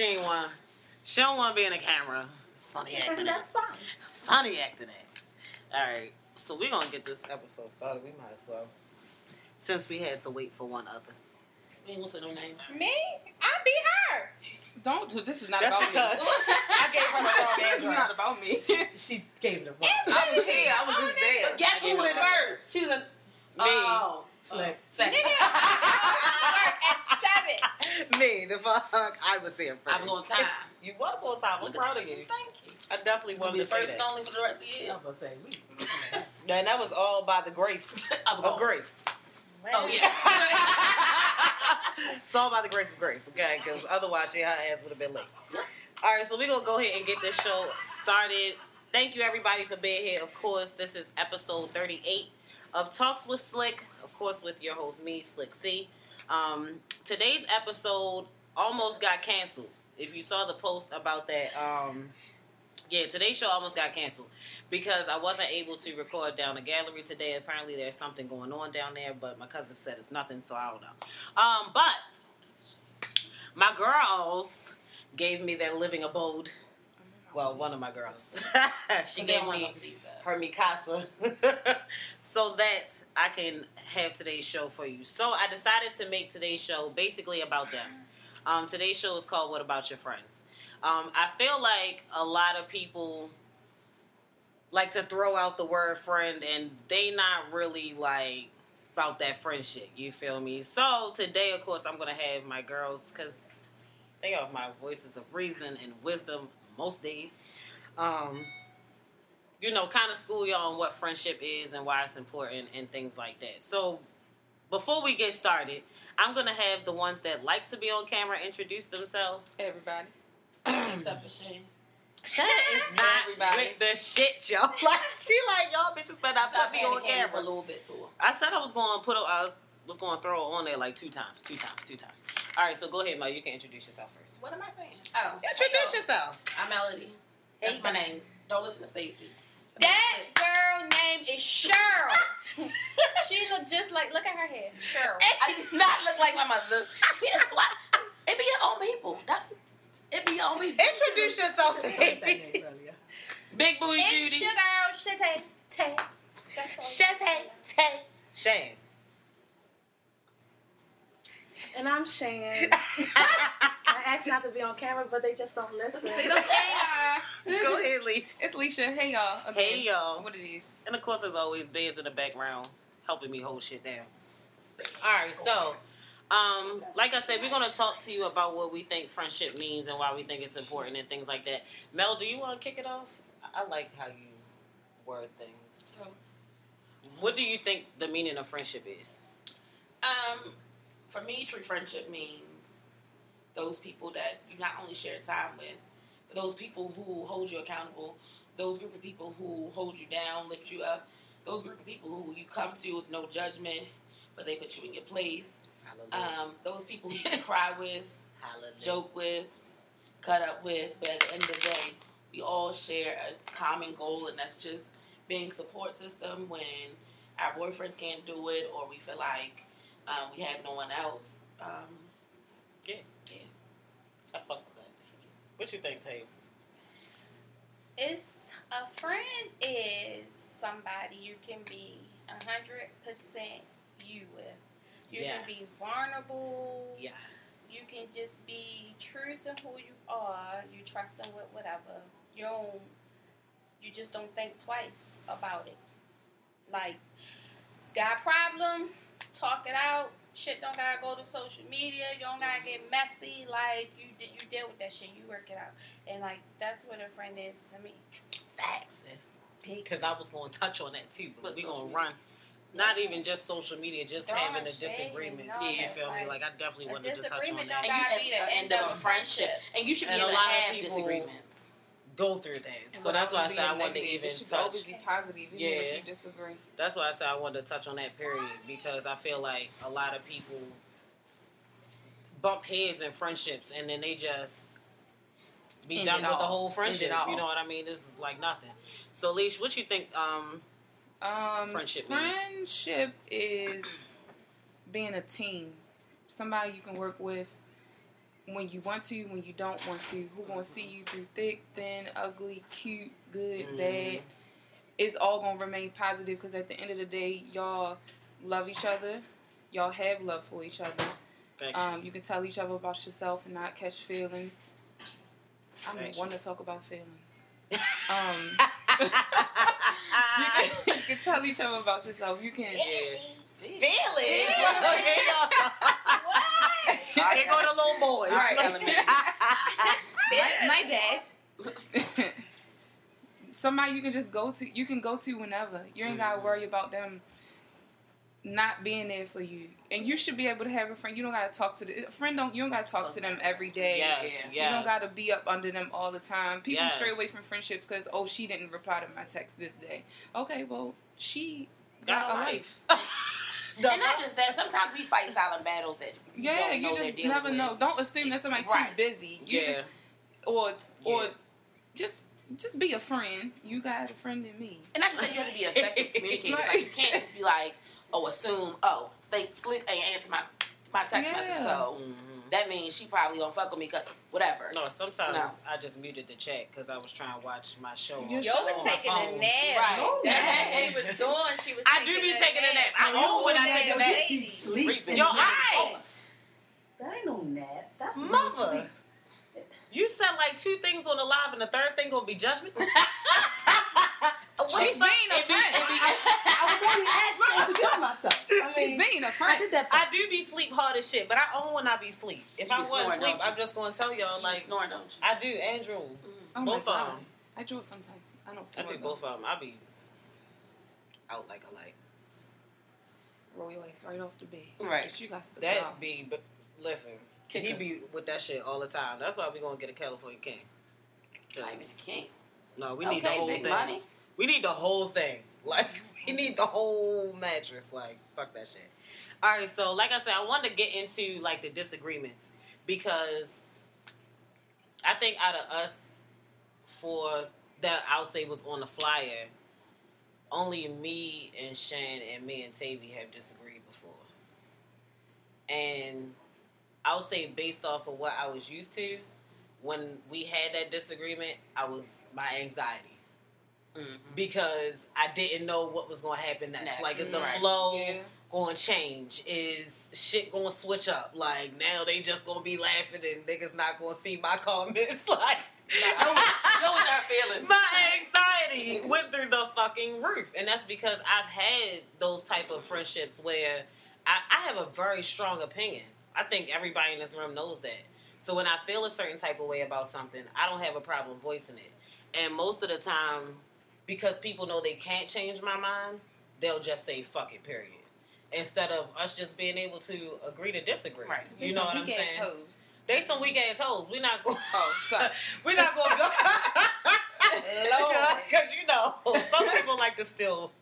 She ain't want. She don't want to be in the camera. Funny acting. That's fine. Funny acting ass. All right, so we're gonna get this episode started. We might as well, since we had to wait for one other. Man, what's her name? Me? I be her. Don't. This is not That's about me. I gave her the wrong This is address. not about me. She gave it a wrong. I was here. I was just there. But guess who was first? She was a Me. Oh, slick. second. Nigga, I work at seven. Me, the fuck. I was here first. I was on time. You was on time. I'm proud of you. Thank you. I definitely wanted be to the first that. only for the rest of the year. I year. was gonna say we. And that was all by the grace I'm of grace. Oh yeah. it's all by the grace of grace, okay? Because otherwise, she her ass would have been late. All right, so we're gonna go ahead and get this show started. Thank you everybody for being here. Of course, this is episode 38 of Talks with Slick. Of course, with your host me, Slick C. Um, today's episode almost got canceled. If you saw the post about that, um, yeah, today's show almost got canceled because I wasn't able to record down the gallery today. Apparently, there's something going on down there, but my cousin said it's nothing, so I don't know. Um, but my girls gave me their living abode. Well, one of my girls. she gave me to go to these guys. her Mikasa so that I can have today's show for you. So I decided to make today's show basically about them. Um, today's show is called What About Your Friends? Um, I feel like a lot of people like to throw out the word friend and they not really like about that friendship. You feel me? So today, of course, I'm going to have my girls because they are my voices of reason and wisdom most days. Um, you know, kind of school y'all on what friendship is and why it's important and things like that. So, before we get started, I'm gonna have the ones that like to be on camera introduce themselves. Everybody. Except for Shane. Shane is not Everybody. with the shit, y'all. Like she like y'all bitches better not Got put me on camera for a little bit too. I said I was going to put. I was, was going to throw it on there like two times, two times, two times. All right, so go ahead, Mo. You can introduce yourself first. What am I saying? Oh, Introduce hey, yourself. I'm Melody. Hey, That's my name. Don't listen to Stacey. That girl name is Cheryl. she look just like, look at her hair. Cheryl. I do not look like my mother. See, this why it be your own people. That's it be your own people. Introduce yourself to She me. Big booty It's beauty. your girl, Shante. Tay. That's all. Shante, Tay, Shane. And I'm Shan. I asked not to be on camera, but they just don't listen. See what I'm saying? Go ahead, Lee. It's Leisha. Hey y'all. Again. Hey, y'all. What it is? And of course, as always, Biz in the background helping me hold shit down. All right, so, um, like I said, we're gonna talk to you about what we think friendship means and why we think it's important and things like that. Mel, do you want to kick it off? I I like how you word things. So, What do you think the meaning of friendship is? um, for me, true friendship means those people that you not only share time with, but those people who hold you accountable, those group of people who hold you down, lift you up, those group of people who you come to with no judgment, but they put you in your place. Hallelujah. Um, those people who you can cry with, joke with, cut up with, but at the end of the day, we all share a common goal, and that's just being support system when our boyfriends can't do it or we feel like um, we have no one else. Um, Yeah. yeah. I fuck with that. What you think, Tay? It's a friend is somebody you can be a hundred percent you with. You can be vulnerable. Yes. You can just be true to who you are. You trust them with whatever. You don't. You just don't think twice about it. Like, got a problem? Talk it out. Shit don't gotta go to social media. You don't gotta get messy. Like you did, you deal with that shit. You work it out, and like that's what a friend is to me. Facts. Because I was going to touch on that too, but With we social going to media. run. Not even just social media, just Throwing having a disagreement. and all you that, feel me? like, Like I definitely wanted to touch on that. And you gotta be the the end of a friendship, and you should be And a able to lot of have people- disagreements. Go through that. And So that's why I said I wanted to even touch. always be positive, even if Yeah. you disagree. That's why I said I wanted to touch on that period because I feel like a lot of people bump heads in friendships and then they just be End done it with the whole friendship. You know what I mean? This is like nothing. So, Leash, what you think? Um, Um, Friendship means? friendship is being a team, somebody you can work with when you want to, when you don't want to. Who gonna see you through thick, thin, ugly, cute, good, Mhm. bad. It's all gonna remain positive because at the end of the day, y'all love each other. Y'all have love for each other. Um, you can tell each other about yourself and not catch feelings. I'm the one to talk about feelings. Um, you, can, you can tell each other about yourself. You can. Feel it. What? Here go the little boy. All right, elementary. my, my bad. Somebody you can just go to. You can go to whenever. You ain't gotta Mhm. worry about them not being there for you. And you should be able to have a friend. You don't gotta talk to the a friend. Don't you don't gotta talk to them every day. Yes, yes. You don't gotta be up under them all the time. People Yes. stray away from friendships because oh she didn't reply to my text this day. Okay, well she got, Got a a life. and not just that, sometimes we fight silent battles that you Yeah, don't know you just never with. know. Don't assume that somebody's Right. too busy. You yeah. just or or Yeah. just just be a friend. You got a friend in me. And not just that you have to be effective communicators. Right. Like you can't just be like, oh, assume, oh, stay slick and answer my my text Yeah. message. So Mhm. That means she probably don't fuck with me because whatever. No, sometimes No. I just muted the chat because I was trying to watch my show. Your on- show Yo was on my taking a nap. Right. That's what oh, she was doing. She was. I do be taking a nap. I own when I take a nap. Deep sleep. Reaping. Yo, That ain't no nap. That's no Mother. sleep. you said like two things on the live, and the third thing gonna be judgment. She's being a It be- friend. it be- I was only asked to introduce myself. I She's mean, being a I friend. did that. I do be sleep hard as shit, but I own when I be sleep. If You I be wasn't snoring, sleep. I'm just gonna tell y'all You like snore, don't you? I do. Andrew, mm-hmm. Oh both of them. I draw sometimes. I don't I snore. do though. both of them. I be out like a light. Roll your ass right off the bed. Right. But you got to go. That be, but listen, Kick he be with that shit all the time. That's why we gonna get a California king. 'Cause- Like the king. No, we need the whole big thing. money. We need the whole thing. Like we need the whole mattress. Like fuck that shit. All right, so like I said, I wanted to get into like the disagreements because I think out of us for that I'll say was on the flyer, only me and Shan and me and Tavy have disagreed before. And I'll say based off of what I was used to, when we had that disagreement, I was my anxiety Mhm. because I didn't know what was going to happen next. Next, Like, is the right. flow Yeah. going to change? Is shit going to switch up? Like, now they just going to be laughing and niggas not going to see my comments. Like, No, no our feelings. my anxiety went through the fucking roof, and that's because I've had those type of friendships where I, I have a very strong opinion. I think everybody in this room knows that. So when I feel a certain type of way about something, I don't have a problem voicing it. And most of the time, because people know they can't change my mind, they'll just say "fuck it," period. Instead of us just being able to agree to disagree. Right. You know what I'm saying? Hoes. They some weak ass hoes. We're not going. Oh, sorry. we not going to go. Lord. Because you know, some people like to still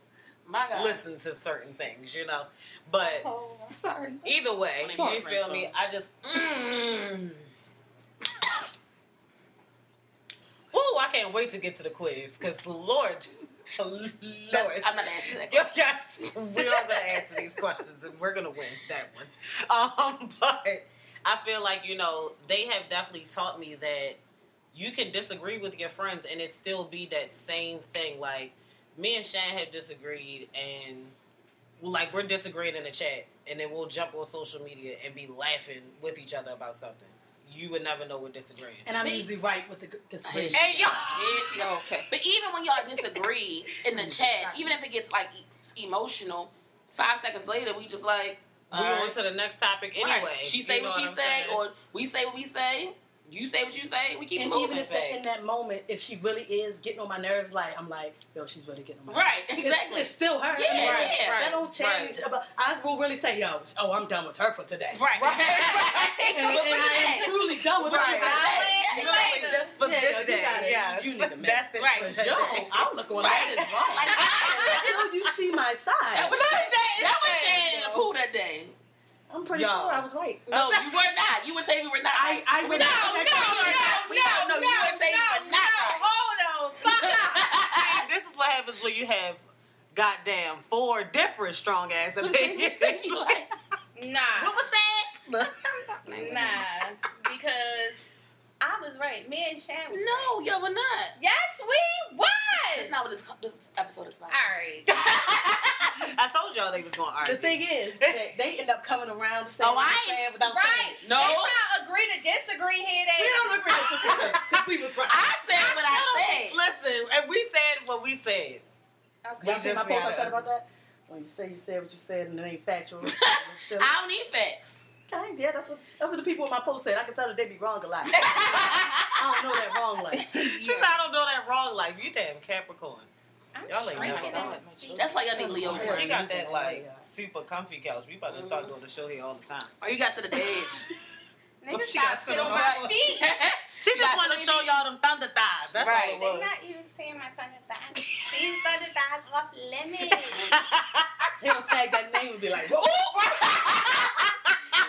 My God. listen to certain things, you know. But Oh, sorry. either way, Only you feel friends me? know. I just. Mm. Ooh, I can't wait to get to the quiz because Lord, Lord, That's- I'm not answering that. Yo, yes, we are going to answer these questions and we're going to win that one. Um, but I feel like, you know, they have definitely taught me that you can disagree with your friends and it still be that same thing. Like, me and Shan have disagreed and, like, we're disagreeing in the chat and then we'll jump on social media and be laughing with each other about something. You would never know we're disagreeing. And I'm Me. usually right with the g- disagreement. Hey, yo! Here she go. Okay. But even when y'all disagree in the chat, even if it gets like e- emotional, five seconds later we just like We all on to the next topic Right. anyway. She say know what she I'm say, saying? or we say what we say. You say what you say. We keep And moving. even if that, in that moment, if she really is getting on my nerves, like I'm like, yo, she's really getting on my nerves. right, exactly. It's, it's still her. Yeah, I mean, right, That right, don't change. right. But I will really say, yo, oh, I'm done with her for today. right, Right. And, and I am truly done with Right. her. for today. Right. Just for Yeah, this you day. gotta- yes. you need to make- That's it. Right. Yo. I'm looking Right. that is wrong. Like, Until you see my side. that was Not that that was insane, Shan in the pool that day. I'm pretty Yo. sure I was right. No, you were not. You and Tavy were not. I- I no, would- no, no, no, no, no, no, no, you and Tavy were not. right. Hold on. Fuck up. See, this is what happens when you have goddamn four different strong ass opinions. You like, Nah. what was that? Nah. Because I was right. Me and Shan was No, right. yo, we're not. Yes, we was. That's not what this, this episode is about. All right. I told y'all they was going to argue. The thing is, that they end up coming around to say Oh, I they're saying without right. saying it. No. They try to agree to disagree here. They We don't agree with you because we was right. I said what I said. Listen, and we said what we said, Okay. Y'all see my post I said about that? When you say you said what you said and it ain't factual. I don't need facts. okay, yeah, that's what that's what the people in my post said. I can tell that they be wrong a lot. I don't know that wrong life. she said, I don't know that wrong life. You damn Capricorns. I'm Y'all ain't shrinking never gone. That's why y'all need Leo Yeah. She got that like super comfy couch. We about to start Mhm. doing the show here all the time. Or you got to the edge. Niggas She got got sit sit on on my my feet. She just got want to show y'all them thunder thighs. That's Right. all it They're not even seeing my thunder thighs. These thunder thighs off limits. He'll tag that name and be like, "Whoa."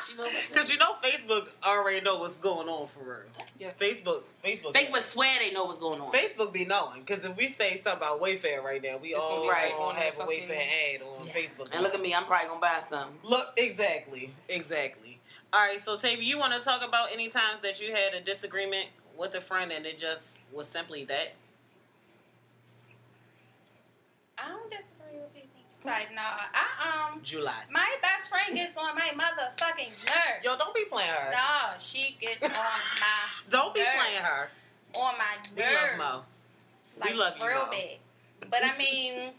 She know Because you know Facebook already know what's going on for real. Yes. Facebook, Facebook, Facebook swear they know what's going on. Facebook be knowing. Because if we say something about Wayfair right now, we It's gonna all be right all on have a the Wayfair ad on Yeah. Facebook. And look at me, I'm probably gonna buy some. Look, exactly, exactly. All right, so Tavy, you want to talk about any times that you had a disagreement with a friend and it just was simply that? I don't disagree with. It's like, nah, I um, July. my best friend gets on my motherfucking nerves. Yo, don't be playing her. Nah, she gets on my Don't be nerves. playing her. on my nerves. We love Mouse. like we love you, real Mo. bad. But I mean,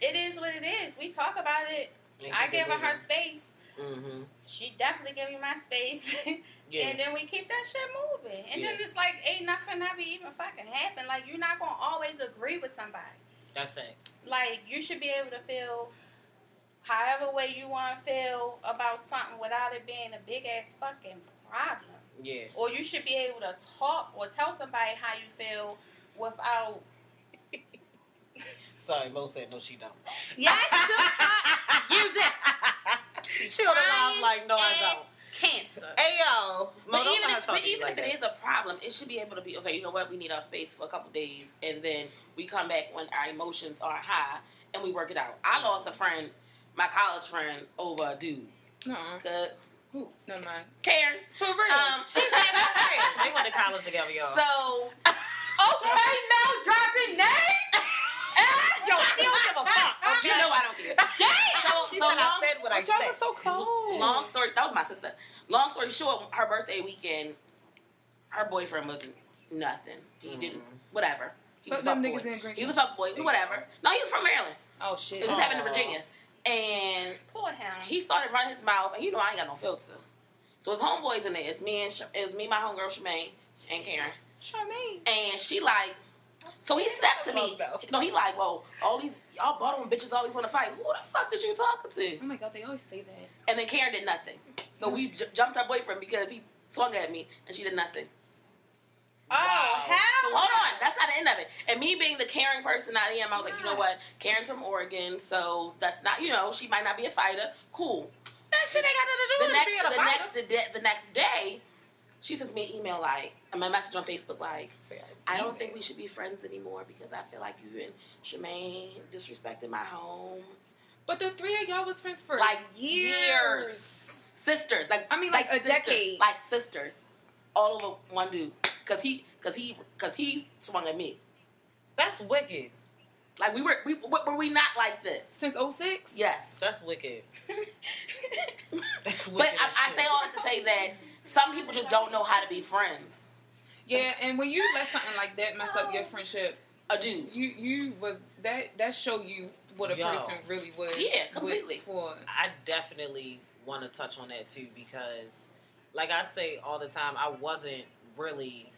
it is what it is. We talk about it. I give her her space. Mm-hmm. She definitely give me my space. Yeah. And then we keep that shit moving. And then it's like ain't nothing ever even fucking happen. Like you're not gonna always agree with somebody. That's facts. Like you should be able to feel however way you want to feel about something without it being a big ass fucking problem. Yeah. Or you should be able to talk or tell somebody how you feel without. Sorry, Mo said no, she don't. Yes, you did. She on the line like, no, I don't. Cancer. Hey, yo. Mo, But even, if, but even like if it that. is a problem, it should be able to be okay. You know what? We need our space for a couple days, and then we come back when our emotions are high, and we work it out. I lost a friend, my college friend, over a dude. Nuh-uh. Cause Who? Never mind. Karen. For real. Um, she said. They went to college together, y'all. So Okay, no dropping names. yo, she don't give a fuck. Okay? you know I don't care. So, She so said long, I said what I But y'all said. were so close. long story. That was my sister. Long story short, her birthday weekend, her boyfriend was nothing. He Mm. didn't. Whatever. He was Fuck a them fuck niggas boy. in Green He was a fuck boy. Whatever. No, he was from Maryland. Oh shit. It was just happened in Virginia. And Poor him. he started running his mouth, and you know I ain't got no filter. So his homeboys in there. It's me and Sh- it's me, my homegirl Shemaine, and Karen. Charmaine. And she like, so he stepped to me. No, he like, well, all these y'all bottom bitches always want to fight. Who the fuck did you talking to? Oh my god, they always say that. And then Karen did nothing. So we j- jumped her boyfriend because he swung at me, and she did nothing. Oh Wow. hell. So hold on, that's not the end of it. And me being the caring person I am, I was like, you know what? Karen's from Oregon, so that's not, you know, she might not be a fighter. Cool. that shit ain't got nothing to do the with next, being a the fighter. next, the, de- the next day, she sends me an email like, and my message on Facebook like, I don't think we should be friends anymore because I feel like you and Shemaine disrespected my home. But the three of y'all was friends for Like years. years. Sisters, like I mean, like a sisters, decade. like sisters, all over one dude. Cause he, cause he, cause he swung at me. That's wicked. Like we were, we were we not like this? Since 06? Yes. That's wicked. That's wicked. But I, I say all that to say that some people just don't know how to be friends. Yeah, and when you let something like that mess up your friendship, A dude. you you was that that show you what a Yo. person really was. Yeah, completely. For I definitely want to touch on that too because, like I say all the time, I wasn't really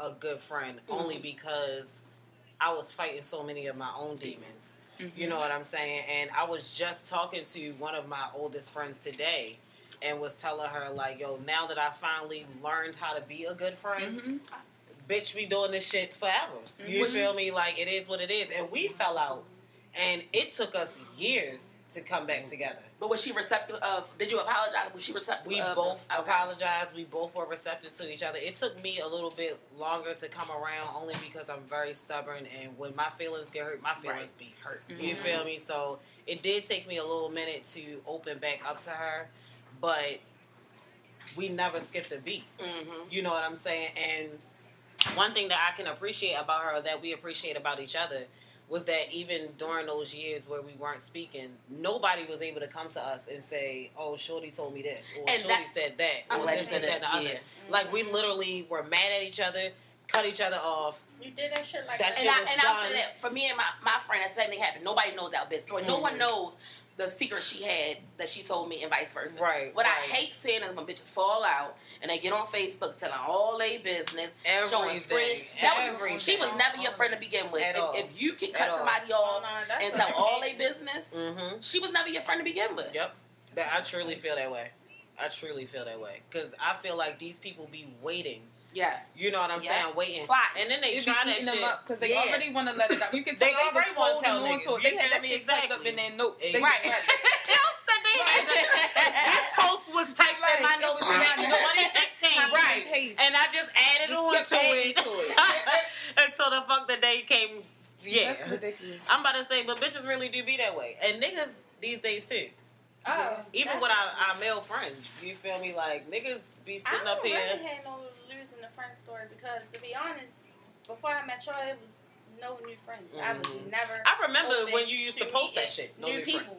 a good friend only Mhm. because I was fighting so many of my own demons. Mm-hmm. You know what I'm saying? And I was just talking to one of my oldest friends today and was telling her, like, yo, now that I finally learned how to be a good friend, Mhm. bitch, we doing this shit forever. You Mhm. feel me? Like, it is what it is. And we fell out. And it took us years to come back together. But was she receptive of? Did you apologize? Was she receptive? We of, both okay. apologized. We both were receptive to each other. It took me a little bit longer to come around, only because I'm very stubborn, and when my feelings get hurt, my feelings be hurt. You Mhm. feel me? So it did take me a little minute to open back up to her, but we never skipped a beat. Mm-hmm. You know what I'm saying? And one thing that I can appreciate about her that we appreciate about each other was that even during those years where we weren't speaking, nobody was able to come to us and say, "Oh, Shorty told me this," or And "Shorty that- said that," I'm or this, you this, said that, and the other. yeah. Like we literally were mad at each other, cut each other off. You did that shit like That that. shit And, I, was and I'll say that for me and my, my friend, the same thing happened. Nobody knows that business. Or no one knows the secret she had that she told me, and vice versa. Right. What right. I hate seeing is when bitches fall out and they get on Facebook telling all their business, showing Every screens. day. That was, Every she was never your friend to begin with. At If, all. if you can At cut all. somebody Oh, off no, that's and tell all hate. their business, Mm-hmm. she was never your friend to begin with. Yep. That I truly feel that way. I truly feel that way because I feel like these people be waiting. Yes. You know what I'm Yeah. saying? Waiting, Plotting. and then they try that shit. them up because they Yeah. already want to let it out. You can tell They they, was wanna holding tell on to niggas. it. They had that shit typed up in their notes. They Right. this post was typed in my notes in 2016. Right. And I just added Just on to it. to it. Until the fuck the day came. Yeah. That's ridiculous. I'm about to say, but bitches really do be that way. And niggas these days too. Oh, Even with our, our male friends. You feel me? Like, niggas be I sitting up here. really have no losing the friend story because, to be honest, before I met y'all, it was no new friends. I was Mhm. never. I remember open when you used to post that shit. No new new people.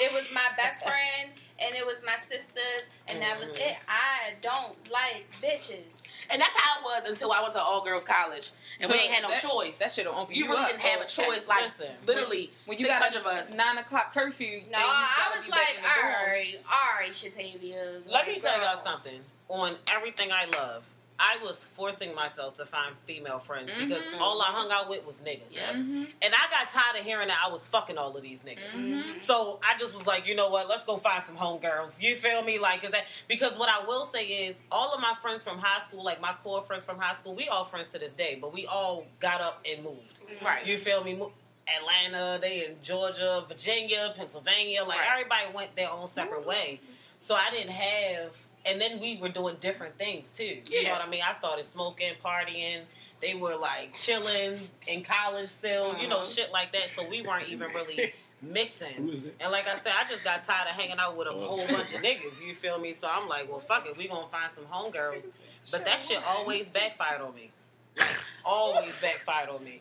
It was my best friend and it was my sisters, and that was Mhm. it. I don't like bitches. And that's how it was until I went to all girls college. And we ain't had no That- choice. That shit will open you you, really up. didn't have a choice. Like, Listen, literally, when you 600 got of us. nine o'clock curfew. No, I was like, in the dorm. all right, all right, Shatavia. Let me like, tell y'all something. On everything I love, I was forcing myself to find female friends because Mhm. all I hung out with was niggas. Yeah. Mhm. And I got tired of hearing that I was fucking all of these niggas. Mhm. So I just was like, you know what? Let's go find some homegirls. You feel me? Like, is that because what I will say is all of my friends from high school, like my core friends from high school, we all friends to this day, but we all got up and moved. Right. You feel me? Mo- Atlanta, they in Georgia, Virginia, Pennsylvania. Like Right. everybody went their own separate way. So I didn't have, and then we were doing different things too. You know what I mean? I started smoking, partying. They were like chilling in college still, you know, Mhm. shit like that. So we weren't even really mixing. Who is it? And like I said, I just got tired of hanging out with a whole bunch of niggas. You feel me? So I'm like, well, fuck it. We gonna find some homegirls. But that shit always backfired on me. Like, always backfired on me.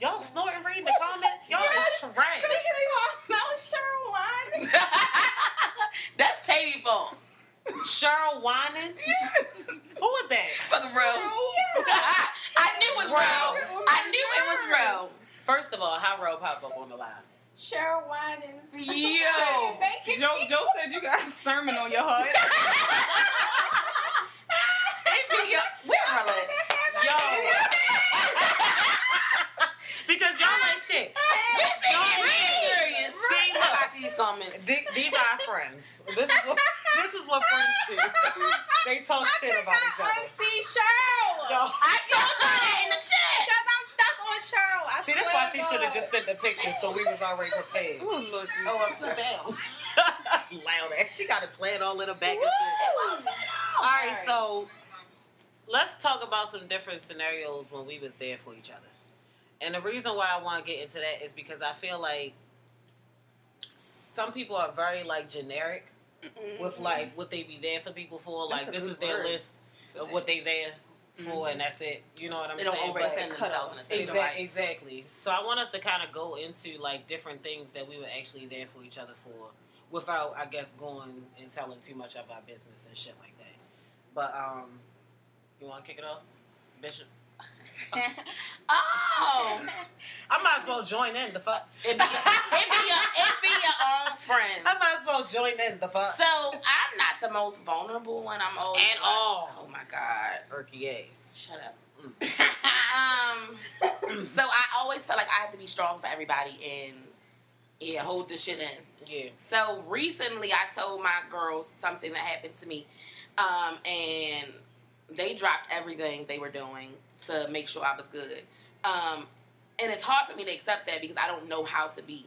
Y'all snorting reading the comments? Y'all is trash. No, sure, why? That's Tavy fault. Cheryl whining? Who was that? Fucking bro. I knew it was real. I knew it was real. First of all, how Ro pop up on the line? Cheryl Winans. Yo. Joe, Joe said you got a sermon on your heart. Where are they? Yo. because y'all ain't shit. Listen, Y'all get ain't real serious. See, look. I see these comments. Th- These are friends. This is what this is what friends do. They talk shit about each other. see Cheryl. Yo. I told her that in the chat. Because I'm stuck on Cheryl. I See, that's why she should have just sent the picture so we was already prepared. Oh, Lord Jesus. Oh, I'm so down. Loud ass. She got it planned all in the back and shit. All right, so let's talk about some different scenarios when we was there for each other. And the reason why I want to get into that is because I feel like some people are very like generic with like what they be there for people for. That's Like this is their list of what they there for, and that's it. You know what I'm They don't saying? But- overextend themselves in a sense. Exactly, exactly. So I want us to kind of go into like different things that we were actually there for each other for, without I guess going and telling too much of our business and shit like that. But um, you want to kick it off, Bishop? Oh. I might as well join in the fuck. It be, it be, your, it be your own friend. I might as well join in the fuck. So I'm not the most vulnerable when I'm always At all. Oh my god. Erky ass. Shut up. um. So I always felt like I have to be strong for everybody and yeah, hold this shit in. Yeah. So recently, I told my girls something that happened to me, um, and they dropped everything they were doing to make sure I was good. Um, and it's hard for me to accept that because I don't know how to be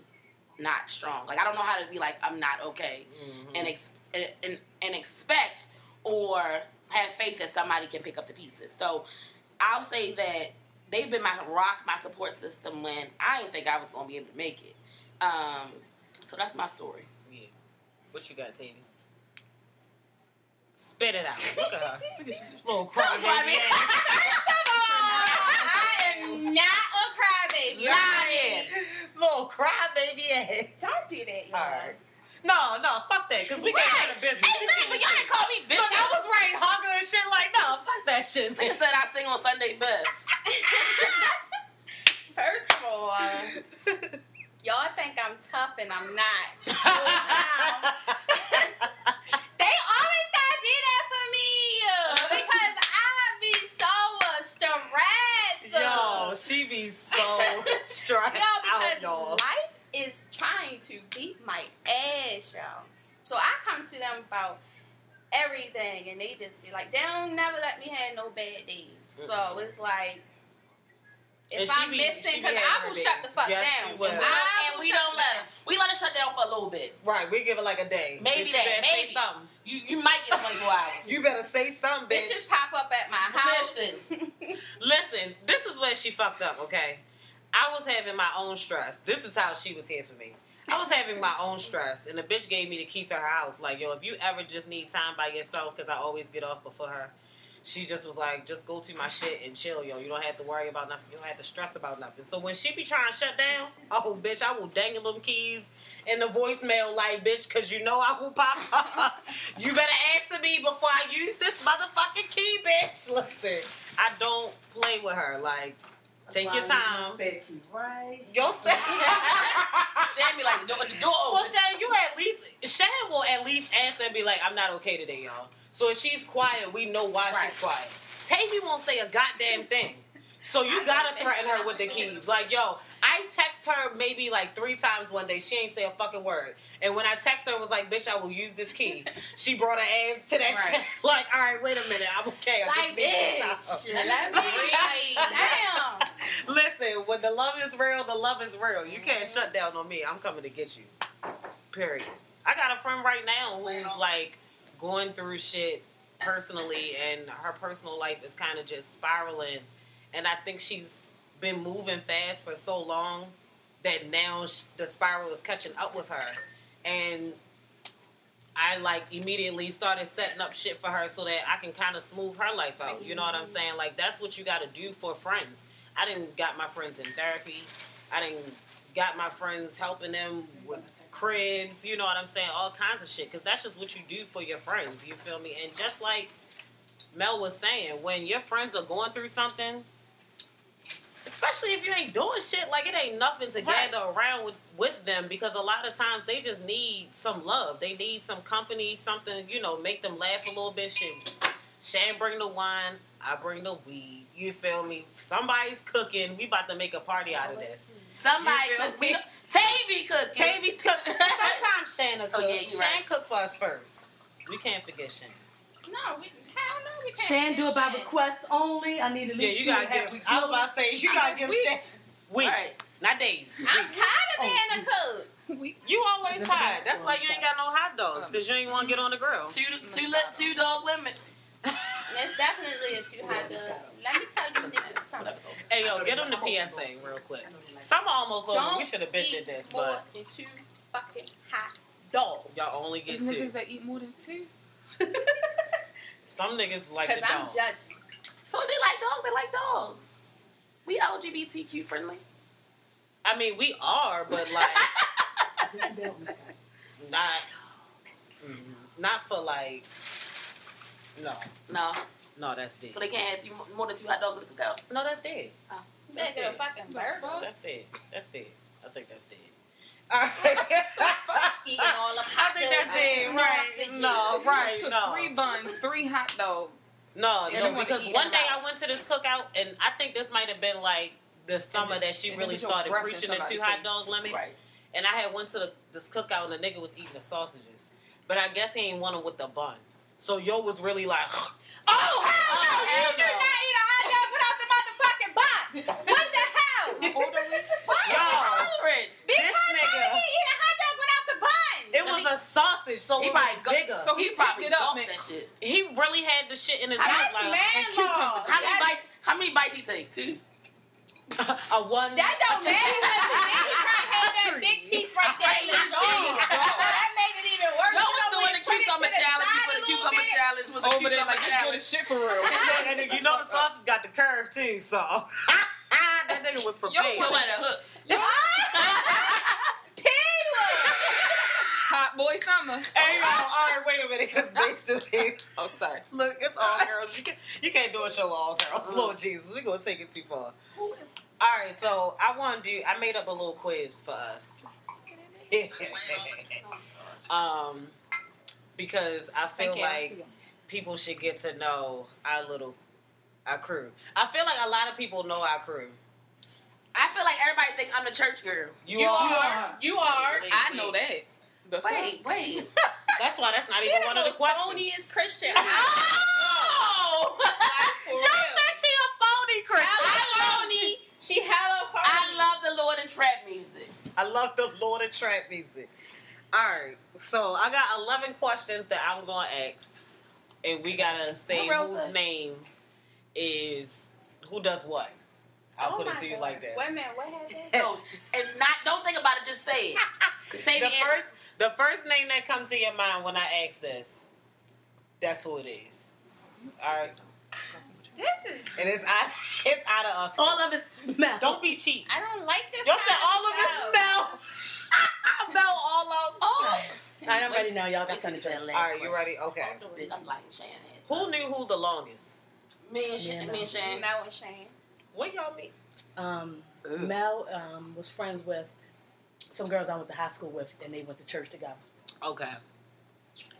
not strong. Like I don't know how to be like I'm not okay Mhm. and ex- and, and and expect or have faith that somebody can pick up the pieces. So I'll say that they've been my rock, my support system when I didn't think I was going to be able to make it. Um, so that's my story. yeah. What you got, Tavy? Spit it out. Look at her. Little crybaby ass. am not a crybaby. Lying. Little crybaby ass. Don't do that, y'all. All right. No, no, fuck that, because we Right. got out of business. Exactly. Y'all didn't call me bitch. Look, I was writing hugger and shit like, no, fuck that shit. Nigga said I sing on Sunday best. First of all, y'all think I'm tough and I'm not. Whole time. they always gotta be there for me because I be so stressed. Yo, she be so stressed Yo, out, because y'all. life is trying to beat my ass, y'all. So I come to them about everything, and they just be like, they don't never let me have no bad days. So it's like, And if I'm be- missing, because I will shut the fuck Yes, down. she will. And And, I will we shut don't let fuck her. We let her shut down for a little bit. Right, we give it like a day. Maybe Bitch, that, you better say maybe. something. You you might get 24 hours. You better say something, bitch. Bitches pop up at my house. Listen. Listen, this is where she fucked up, okay? I was having my own stress. This is how she was here for me. I was having my own stress, and the bitch gave me the key to her house. Like, yo, if you ever just need time by yourself, because I always get off before her, she just was like, just go to my shit and chill, yo. You don't have to worry about nothing. You don't have to stress about nothing. So when she be trying to shut down, oh, bitch, I will dangle them keys in the voicemail like, bitch, because you know I will pop up. you better answer me before I use this motherfucking key, bitch. Listen, I don't play with her. Like, take your time. Spare right? Yo, say. Shane be like, the door, the door Well. Shan, you at least Shan will at least answer and be like, "I'm not okay today, y'all." So if she's quiet, we know why Right. she's quiet. Tavy won't say a goddamn thing. So you gotta threaten her with the keys. Like, yo, I text her maybe like three times one day. She ain't say a fucking word. And when I text her and was like, "Bitch, I will use this key," she brought her ass to that Right. shit. Like, all right, wait a minute, I'm okay. I Like, just need some bitch. time." Let's Damn. Listen, when the love is real, the love is real. You can't shut down on me. I'm coming to get you. Period. I got a friend right now who's like going through shit personally, and her personal life is kind of just spiraling. And I think she's been moving fast for so long that now the spiral is catching up with her. And I like immediately started setting up shit for her so that I can kind of smooth her life out. You know what I'm saying? Like that's what you got to do for friends. I didn't got my friends in therapy. I didn't got my friends helping them with cribs. You know what I'm saying? All kinds of shit because that's just what you do for your friends. You feel me? And just like Mel was saying, when your friends are going through something. Especially if you ain't doing shit, like it ain't nothing to Right. gather around with, with them because a lot of times they just need some love. They need some company, something, you know, make them laugh a little bit. Shit. Shan bring the wine, I bring the weed. You feel me? Somebody's cooking. We about to make a party out of this. Somebody You feel cook me? me. Tavy cook. Tavy's cooking. Sometimes Shan will Oh, cook. yeah, you Shan right. cook for us first. We can't forget Shan. No, we hell no, we can't. Shan do do it by Shan. request only. I need at Yeah, least you two gotta and a half give. weeks I was about notice. to say you gotta give Weeks. Shan weeks, Right. not days. I'm tired of being a oh. cook. We You always tired. That's why you ain't got no hot dogs um, because you ain't want to get on the grill. Two, two, li- two dog limit. And it's definitely a too hot dog. Let me tell you niggas something. Hey yo, get on the PSA real quick. Some almost over. Don't We should have been did eat this, more but than two fucking hot dogs. y'all only get There's two. niggas that eat more than two. Some niggas like Because I'm dog. judging. So if they like dogs, they like dogs. We LGBTQ friendly. I mean, we are, but like not, mhm. not for like. No, No. no, that's dead. So they can't have two, more than two hot dogs in the cookout. No, that's dead. Oh. You better get a fucking burger. That's dead. That's dead. I think that's dead. All right. Eating all them I think that's it. Right. No, right. Took No. three buns, three hot dogs. No, no, because one day out. I went to this cookout, and I think this might have been like the summer then- that she really started preaching the two hot face. dog limit. Right. And I had went to the, this cookout, and the nigga was eating the sausages, but I guess he ain't want them with the bun. So yo was really like, oh Oh, hell no! Oh, hell you do no. not eat a hot dog without the motherfucking bun! What the hell? Why are you tolerant? Because nigga. how did he eat a hot dog without the bun? it was a sausage, so He it was probably go- bigger. So He he probably it up, gulped man. that shit. he really had the shit in his mouth. That's Like, man law. How many That's- bites? How many bites he take? Two. A one. That don't matter because to me, he probably had that big piece right there in his Cheese, So that made it even worse. Yo You was know, doing the he put it cucumber challenge. He side put the little cucumber bit. challenge with the Over there like this good shit for real. and you know the sausage got the curve too, so that nigga was prepared. Yo, at a hook. Hot boy summer. Hey, yo, all right, wait a minute, because they still here. Oh, sorry. Look, it's all girls. You can't, you can't do a show with all girls. Lord Jesus, we're going to take it too far. Who is All right, so I want to do, I made up a little quiz for us. um, because I feel Thank you. like people should get to know our little, our crew. I feel like a lot of people know our crew. I feel like everybody think I'm the church girl. You, You are. are. You are. I know that. The fuck? Wait, wait. That's why that's not She even one of the most questions. phoniest Christian. Oh! For Y'all real. said she a phony, Chris. Phony. She hella phony. I love the Lord and trap music. I love the Lord of trap music. All right, so I got eleven questions that I'm gonna ask, and we gotta say What whose name is who does what. I'll Oh put it my to you God. like that. Wait a minute, what happened? No, and not. Don't think about it. Just say it. Say the the answer. first, the first name that comes to your mind when I ask this, that's who it is. All right, This is. and it's out, it's out of us. All of his mouth. Don't be cheap. I don't like this. Y'all said all of stuff. it smell. smell all of. Oh. All right, I'm ready now. Y'all got something to see drink. that All you ready? Okay. I'm like Shannon. Who knew who the longest? Me and Shan- Yeah, me and Shan. Mel and Shane. What y'all mean? Um, Mel um, was friends with some girls I went to high school with, and they went to church together. Okay.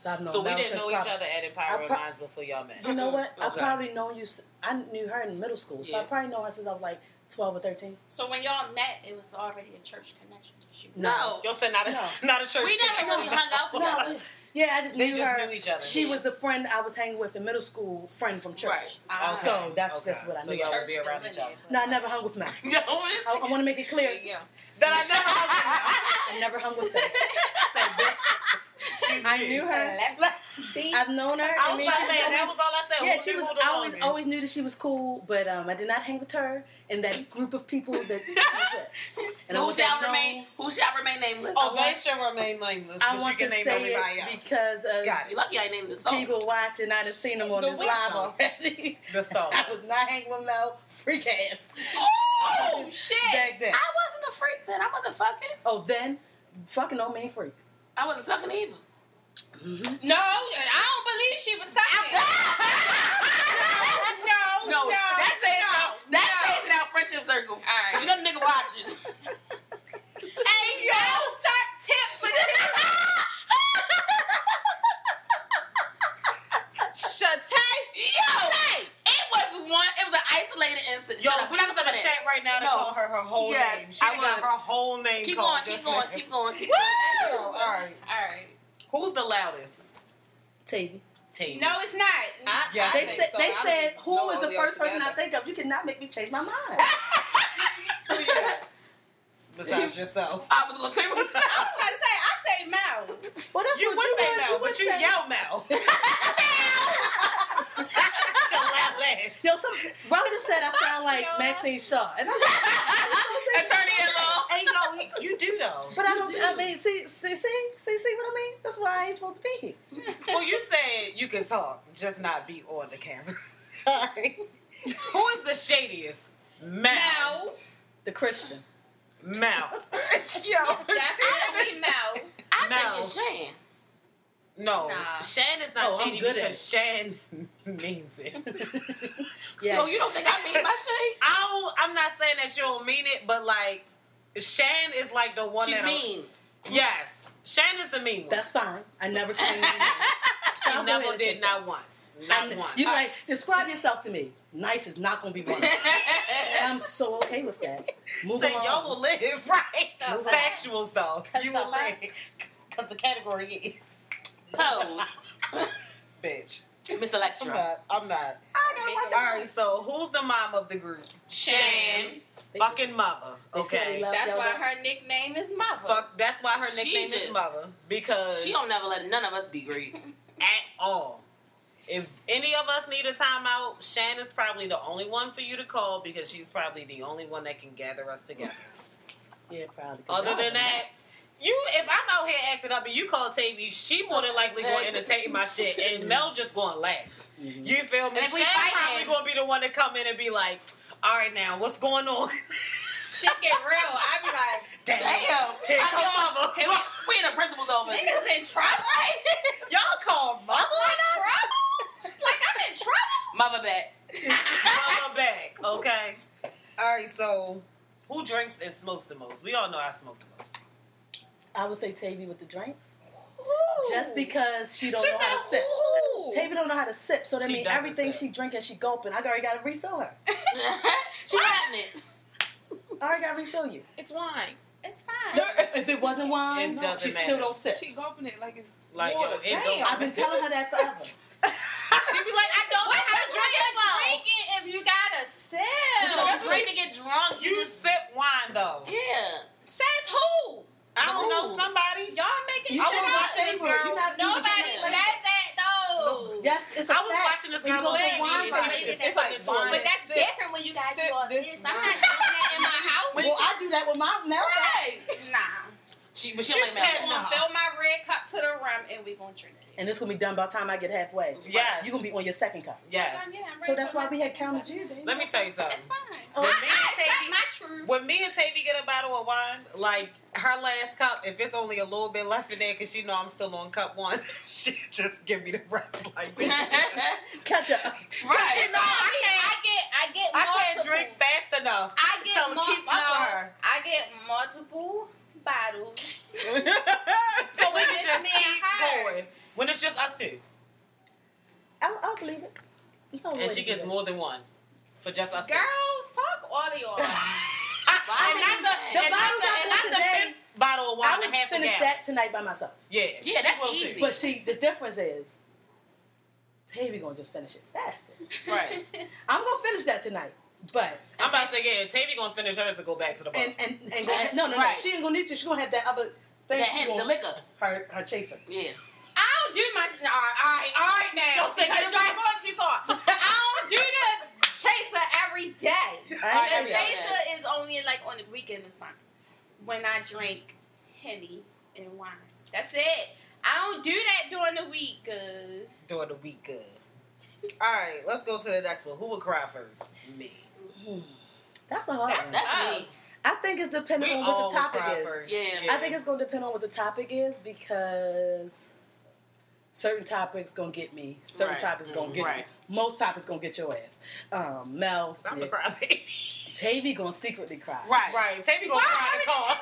So I've known So we didn't since know each other at I Empower pro- Minds before y'all met. You know what? I probably know you. I knew her in middle school, so I probably know her since I was like twelve or thirteen. So when y'all met, it was already a church connection. She No. Y'all said not a, No. not a church. We never connection. really hung out No, together. yeah, I just They knew just her. knew each other. She Yeah. was the friend I was hanging with in middle school, friend from church. Right. Ah. Okay. So that's okay. just what I So knew. y'all would be around in each there, other. No, I never hung with Mel. You know what I, I want to make it clear. Yeah. That I never hung with Mac. I never hung with her. Say, bitch. She's I knew her. I've known her. I was mean, about to she's say always- that was all I said. Yeah, she was. who the I always always knew that she was cool, but um, I did not hang with her and that group of people that she was with. And who want shall that known- remain? Who shall remain nameless? Oh, they should remain nameless. I but want you to can say name everybody it else. because of Got You lucky I named the song. people watching. I done seen them on The this wisdom. live already. The star. I was not hanging with Mel. Freak ass. Oh shit! Back then. I wasn't a freak then. I wasn't fucking. Oh, then fucking no mean freak. I wasn't sucking either. Mm-hmm. No, I don't believe she was sucking. no, No, no, no, out. That no. stays in our friendship circle. All right. You know the nigga watching. Hey, yo! Mel sucked tips with Shatay. Yo, it was one. It was an isolated incident. Yo, Shut up. we We're was not gonna the say chat right now to No. call her her whole Yes, name. She I got her whole name Keep called. going, keep going, keep going, keep going. All right. All right. Who's the loudest? Tavy. Team. No, it's not. I, Yeah, I They said so. they I said don't who was the first person I think of. You cannot make me change my mind. Who? Besides yourself. I was gonna say I was myself. about to say, I say Mel. Well, that's You what would you say would- Mel, but you yell Mel. Your loud ass. Yo, some Rosa said I sound like Yo. Maxine Shaw, and I'm like, Attorney at law. Hey, no, you do though. but I don't. I mean, see, see, see, see, see what I mean? That's why I ain't supposed to be here. Well, you said you can talk, just not be on the camera. All right. Who is the shadiest? Mel. Mel. The Christian. Mel. Yo. Definitely Mel. I No. think it's Shan. No, Nah. Shan is not Oh, I'm shady good at because Shan means it. yeah. So you don't think I mean my shade? I don't, I'm not saying that you don't mean it, but like Shan is like the one She's that mean. Yes, Shan is the mean one. That's fine. I never changed. she I'll go ahead never did take not once. Not I'm- once. You like describe yourself to me. Nice is not gonna be one. I'm so okay with that. Move Say along. y'all will live, right? Move on. Factuals though, you will live because the category is Pose. bitch. Miss I'm not. I'm not. I don't like All right, so who's the mom of the group? Shan. Fucking mother. They said they Okay. That's y'all, why her nickname is Mother. Fuck. That's why her She nickname is mother because She don't never let none of us be great. at all. If any of us need a timeout, Shan is probably the only one for you to call because she's probably the only one that can gather us together. Yeah, probably. Other than are that, you if I'm out here acting up and you call Tavy, she more than likely going to entertain my shit, and Mel just going to laugh. Mhm. You feel me? And if we probably going to be the one to come in and be like, All right, now what's going on? Shit get real. I be like, Damn. Damn. Here I come know. mama. Hey, we, we in the principal's office. niggas in trouble. Right? Y'all call mama on us? trouble? Like I'm in trouble. Mama back. Mama back. Okay. All right. So, who drinks and smokes the most? We all know I smoke the most. I would say Tavy with the drinks, just because she don't She know how to sip. "Ooh." Tavy don't know how to sip, so that means everything sip. she drinking, she gulping. I already got to refill her. she hiding it. I already got to refill you. It's wine. It's fine. No, if it wasn't wine, It doesn't she matter. still don't sip. She gulping it like it's Like, yo, water. it Damn. I've been telling her that forever. She'd be like, I don't know What's how to drink point it of slow. drinking if you gotta sip? It's great to get drunk. You, You just sip wine though. yeah. Says who? I don't know somebody. Y'all making You I shit was shouldn't watching say this for it. girl. You're not Nobody even said getting that though. Yes, it's a I was fact. watching this When you girl go on to TV. wine and bar, she it's just like fucking wine. But that's Sip- different when you guys sip do all this this. I'm not doing that in my house. Well, I do that with my now. Right. Nah. She, but she She don't like said I'm me. gonna no. fill my red cup to the rim and we're gonna drink it. And this gonna be done by the time I get halfway. Yes. You're gonna be on your second cup. Yes. Yeah, So that's why we had counted you, baby. Let me tell you something. It's fine. Oh, I, me I and Tavy- my truth. When me and Tavy get a bottle of wine, like her last cup, if it's only a little bit left in there because she know I'm still on cup one, she just give me the rest like bitch. Catch up. right. You know, I I can't, get, I get I multiple. can't drink fast enough. I get Tell mul- keep up no, with her. I get multiple bottles. so we When it's just me and her. When it's just us two. I'll, I'll believe it. No way And she gets do more than one. For just us Girl, fuck all of y'all. two. and not the, The and not the, I and bought not the fifth bottle of that. I wine and would half finish that tonight by myself. Yeah. Yeah, she that's will too. easy. But see, the difference is, Tavy gonna just finish it faster. Right. I'm gonna finish that tonight, but I'm about to say, yeah, Tavy gonna finish hers to go back to the bar. and and, and go, no, no, no, Right. she ain't gonna need to. She gonna have that other thing. That she hand, the liquor. her her chaser. Yeah. I don't do my. All right, all right, all right now. Don't say Because that. y'all going too far. I don't do the chaser every day. I The ain't yeah, chaser is only like on the weekend or something. When I drink henny and wine. That's it. I don't do that during the week. Uh, During the week, good. All right, let's go to the next one. Who would cry first? Me. Hmm. That's a hard That's one. That's me. I think it's depending We on what the topic is. first. Yeah. I think it's gonna depend on what the topic is because certain topics gonna get me. Certain Right. topics gonna get Right. me. Most topics gonna get your ass. Um, Mel, I'm yeah. a cry baby. Tavy gonna secretly cry. Right. Right, Tavy gonna cry in the car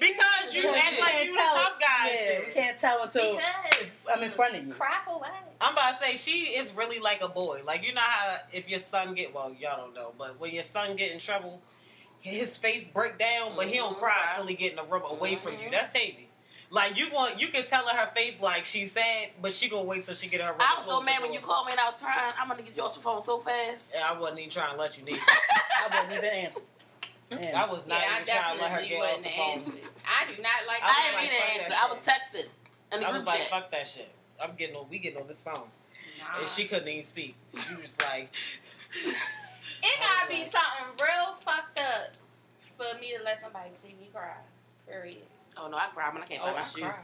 because you act like can't you the tough guy. and Yeah, shit. we can't tell until Because I'm in front of you. Cry for what? I'm about to say she is really like a boy. Like you know how if your son get well, y'all don't know, but when your son get in trouble, his face break down, but he don't Mhm. cry until he get in the room away from you. Mhm. That's Tavy. Like you want, you can tell in her face like she's sad, but she gonna wait till she get her room. I was so mad when you called me and I was crying. I'm gonna get you off the phone so fast. Yeah, I wasn't even trying to let you need. I wasn't even answer. And I was not yeah, I even trying to let her get off wouldn't the phone. I do not like. I I, didn't like, mean to that answer. I was texting in the I group was like, chat. fuck that shit. I'm getting on. We getting on this phone, Nah. and she couldn't even speak. She was like, It gotta be something real fucked up for me to let somebody see me cry. Period. Oh no, I cry when I can't Oh, find I my shoe. cry.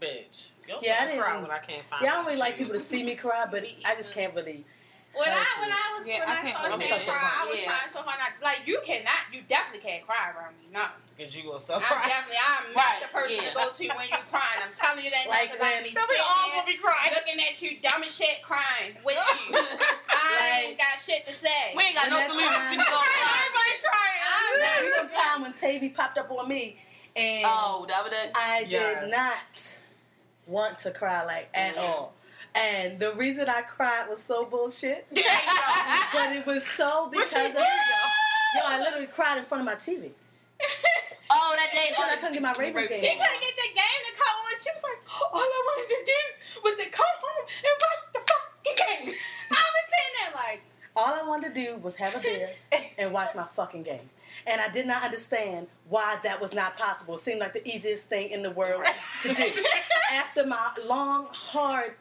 "Bitch, your Yeah, I son didn't- cry when I can't find." yeah, I don't my really like shoes." people to see me cry, but I just can't believe. When I when I was Yeah, when I I, can't I'm saying cry, I was Yeah. trying so hard. Not, like you cannot, you definitely can't cry around me. No, Cause you gonna start I'm crying. definitely I'm not Right, the person yeah. to go to when you're crying. I'm telling you that Like because I'm when- be Then we sitting all there gonna be crying. looking at you dumb as shit crying with you. I ain't got shit to say. We ain't got When no that solution. time- We just gonna cry. I'm There not was some time when Tavy popped up on me, and Oh, that was that. I Yes. did not want to cry like at all. And the reason I cried was so bullshit, but it was so because of do, yo? yo. I literally cried in front of my TV. Oh, that day. Because I couldn't get my Ravens game. She couldn't get the game to come on. She was like, all I wanted to do was to come home and watch the fucking game. I was sitting there like, All I wanted to do was have a beer and watch my fucking game. And I did not understand why that was not possible. It seemed like the easiest thing in the world to do. After my long, hard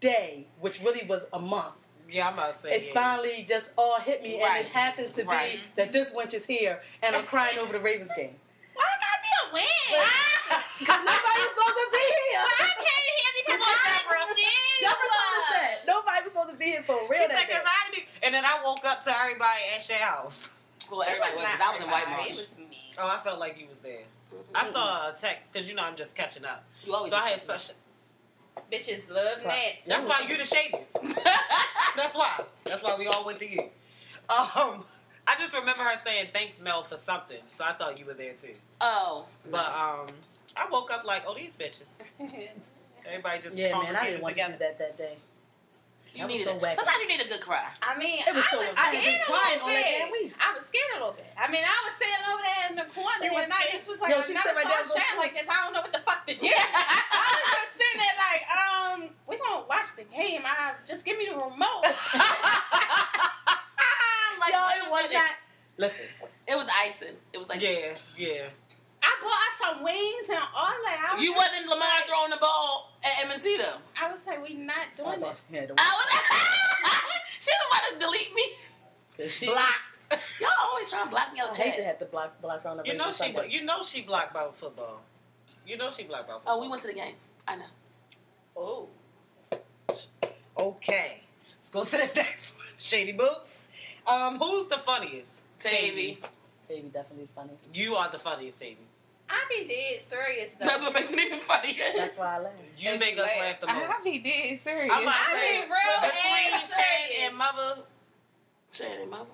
day, which really was a month, Yeah, I'm about to say. it yeah. finally just all hit me. Right. And it happened to Right. be that this wench is here and I'm crying over the Ravens game. why I gotta be a win? Because nobody's supposed to be here. I came here because I Deborah. knew. Never told us that. Nobody was supposed to be here for real that said, "Cause I knew." and then I woke up to everybody at Shea House. Well, everybody was. I was in White Marsh. It was me. Oh, I felt like you was there. I saw a text because you know I'm just catching up. You always So I had such. Bitches love that. That's why you the shadiest. That's why. That's why we all went to you. Um, I just remember her saying thanks, Mel, for something. So I thought you were there too. oh, But um, I woke up like, oh, these bitches. Everybody just Yeah, man, I didn't want together. to do that that day. You That was need so a. Sometimes you need a good cry. I mean, It was I so was I scared been a crying little on that bit. I was scared a little bit. I mean, I was sitting over there in the corner, You was and I just was like, Yo, I she never saw there, Shan like this. I don't know what the fuck to do. I was just sitting there like, um, we gonna watch the game. I just give me the remote. like, Yo, it was not. Listen, It was icing. It was like Yeah, yeah. I bought some wings and all that. I was You wasn't Lamar like, throwing the ball at M&T though. I was like, we not doing thought this. she I was. she was about to delete me. Cause she, Block. Y'all always trying to block me I on hate to have to block block on the You know she. Sunday. You know she blocked about football. You know she blocked about football. Oh, we went to the game. I know. Oh, Okay, let's go to the next one. Shady Boots. Um, who's the funniest? Tavy. Baby, definitely funny. You are the funniest, Tavy. I be dead serious though. That's what makes it even funnier. That's why I laugh. You And make us laughed. laugh the most. I be dead serious. I'm about to I say, mean, real between and Shane serious. and Mother. Shannon, mama.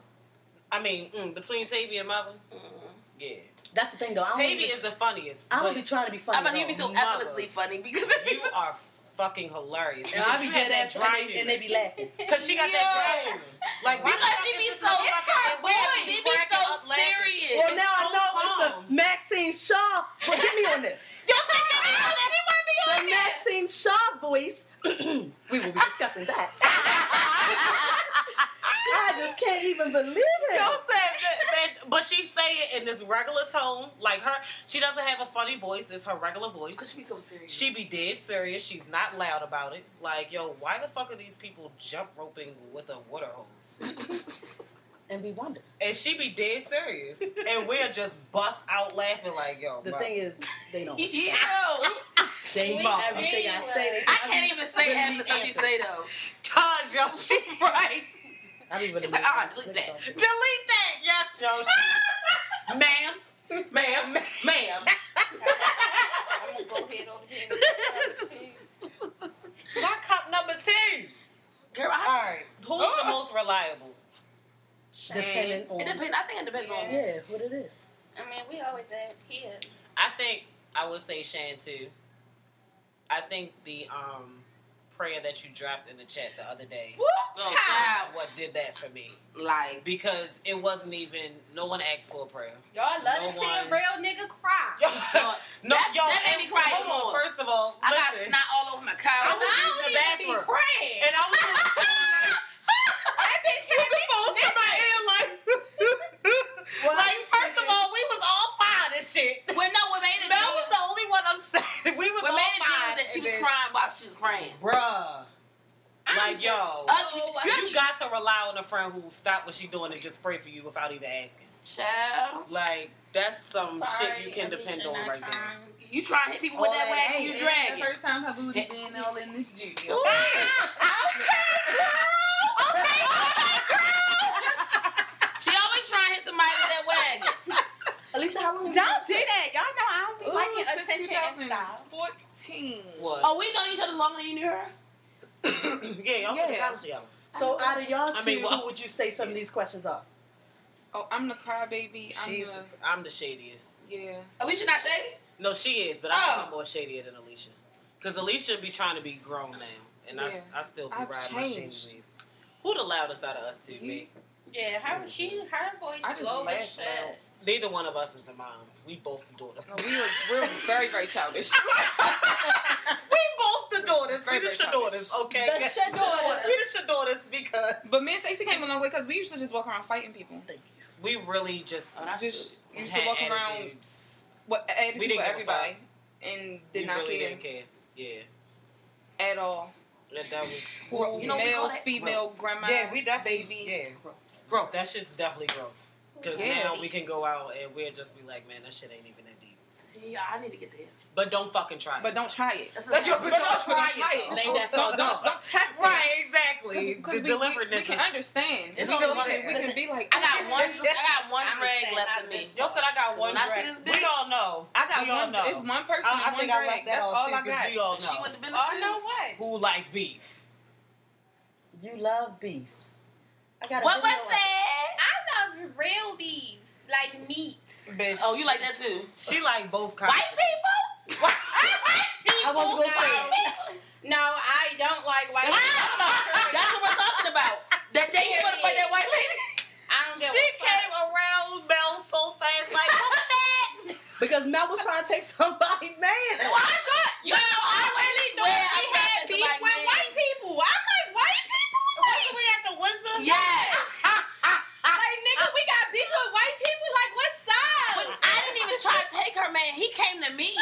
I mean, mm, between Tavy and Mother, Mm-hmm. yeah. That's the thing though. I Tavy is the funniest. I don't but be trying to be funny. I bet at you be so Mother. effortlessly funny because you are fucking hilarious. And I be You dead that ass dry and they, and they be laughing. Cause she got that Yo. dry Like why Because she is be so- it's her and we have voice. She be so serious. Well, now I know it's the Maxine Shaw. But get me on this. Yo, take it out. She might be The on there. Maxine Shaw voice. we will be discussing that. I just can't even believe it. Yo said that, that- but she say it in this regular tone. Like her, she doesn't have a funny voice. It's her regular voice. Because she be so serious. She be dead serious. She's not loud about it. Like, yo, why the fuck are these people jump roping with a water hose? And we wonder. And she be dead serious. And we'll just bust out laughing like, yo, The bro. thing is, they don't. Yo. They We- eat everything I say. They, I can't even say really half the she say though. God, yo, she right. I be really She's like, making "Ah, it delete that." off. Delete that. Yes, yo. She, ma'am. Ma'am. Ma'am. I'm gonna go ahead over here. and see. My cup number two. Girl, I, right. Who's the most reliable? Depending on. it depends. I think it depends on. Yeah, what it is. I mean, we always ask here. I think I would say Shan too. I think the um prayer that you dropped in the chat the other day Woo, oh, was child. what did that for me Like, because it wasn't even no one asked for a prayer. Y'all love No to see a real nigga cry. Yo, no, that, that made me cry hold on. First of all, I got listen, snot all over my I was I in the need be bathroom. praying. and I was that bitch had me phone to my ear like, Well, like first of all, we was all fine and shit. well, no, what made it Mel was the only one upset. We was what all made it deep that she was then- crying while she was praying. Bruh. I'm Like, yo. so- You got to rely on a friend who will stop what she doing and just pray for you without even asking. Child. Like that's some Sorry, shit you can depend on right there. You try to hit people with Oh, that it wagon, ain't. you It's drag the it. first time her booty been all in this studio. She always trying to hit somebody with that wagon. Alicia, how long? Don't do that. Y'all know I don't be Ooh, liking since attention and stuff. 2014. What? Oh, we known each other longer than you knew her? yeah, y'all went to Yeah. college together. So out of y'all two, I mean, well- who would you say some of these questions are? Oh, I'm the crybaby. I'm She's the I'm the shadiest. yeah. Alicia not shady? No, she is, but I'm Oh. more shadier than Alicia. Because Alicia be trying to be grown now, and I, Yeah. I still be I've riding my changed. shady wave. Who the loudest out of us two? You. Me. Yeah, her she her voice I just low as shit. Loud. Neither one of us is the mom. We both the daughter. No, oh, we were we're very very childish. we both the daughters. Very, we the very daughters, okay? The Shadoras. We the daughters because But me and Stacey came a long way because we used to just walk around fighting people. Thank you. We really just Oh, Just good. used to had walk around attitudes. what We didn't with give everybody and did we not really care didn't care. Yeah, at all. that, that was. Gro- You know male, female, grandma, yeah, we definitely. baby. Yeah, Growth. that shit's definitely growth. Because Yeah. now we can go out and we'll just be like, man, that shit ain't even that deep. See, I need to get there. But don't fucking try it. But don't try it. That's But don't, don't try try it. it. It ain't that Don't, don't, don't test it. Right, exactly. Because The we, we, we can understand. It's we, only can, we, can, we be like, I got one. I got one I'm drag left in of me. this Yo said I got one When drag. We all know. I got we one. know. It's one person I, I and one think I drag. left that That's off all too I because got. we all And she know went to Oh benefit. no what? who like beef. You love beef. I got What was video said? I love real beef, like meat. Bitch. Oh, you like that too? She like both kinds. White people? White I wasn't gonna say it. people? No, I don't like white ah, people. That's what we're talking about. That day you want to fight that white lady? I don't get She came around Mel so fast, like, what? Because Mel was trying to take somebody's man. Why not? Yo, I really thought swear I'm had beef with white people. I'm like white people. Wasn't we at the Windsor? Yes. Like we got beef with white people. Like what side? But I didn't even try to take her man. He came to me.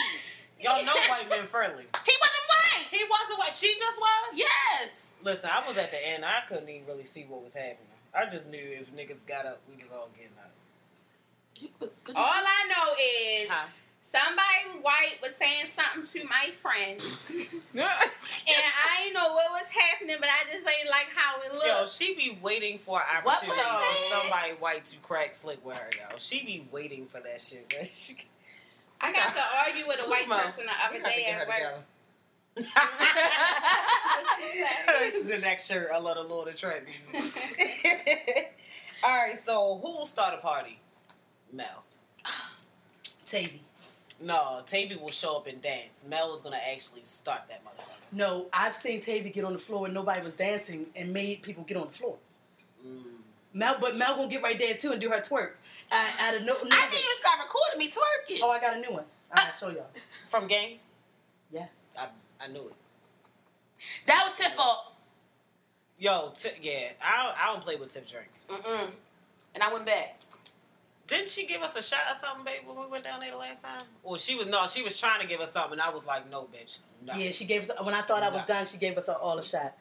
Y'all know white men friendly. He wasn't white. He wasn't white. She just was? Yes. Listen, I was at the end. I couldn't even really see what was happening. I just knew if niggas got up, we was all getting up. He was. All I know is Huh. Somebody white was saying something to my friend, Yeah. and I didn't know what was happening, but I just ain't like how it looked. Yo, she be waiting for an What opportunity was for that? somebody white to crack slick with her, yo. She be waiting for that shit, man. She, I got to argue with a white Come person the other day at work. together. What she say? the next shirt, I love the Lord of Trap music. All right, so who will start a party? Mel. Tavy. No, Tavy will show up and dance. Mel is gonna actually start that motherfucker. No, I've seen Tavy get on the floor and nobody was dancing and made people get on the floor. Mm. Mel, but Mel gonna get right there too and do her twerk. I, out of no, no I think you start recording me twerking. Oh, I got a new one. I'll show y'all. From game, Yes. I I knew it. That was Tiff fault. Yo, t- yeah, I don't, I don't play with Tiff drinks. Mm-mm. And I went back. Didn't she give us a shot or something, babe, when we went down there the last time? Well, she was no, she was trying to give us something. and I was like, no, bitch, no. Yeah, she gave us. When I thought I was done, she gave us all a shot.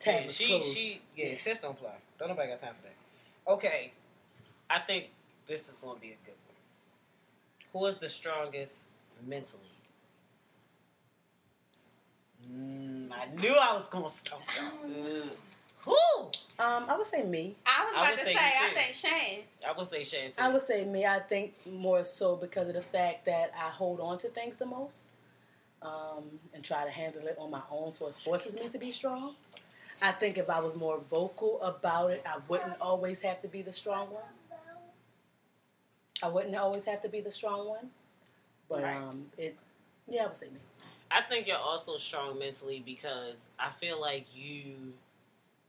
Tab Yeah, she closed. she yeah, Tiff don't play. Don't nobody got time for that. Okay, I think this is going to be a good one. Who is the strongest mentally? Mm, I knew I was going to stump y'all. Who? Um, I would say me. I was about would to say say, I too. think Shane. I would say Shan too. I would say me. I think more so because of the fact that I hold on to things the most, um, and try to handle it on my own, so it forces me to be strong. I think if I was more vocal about it, I wouldn't always have to be the strong one. I wouldn't always have to be the strong one, but Right. um, it. Yeah, I would say me. I think you're also strong mentally because I feel like you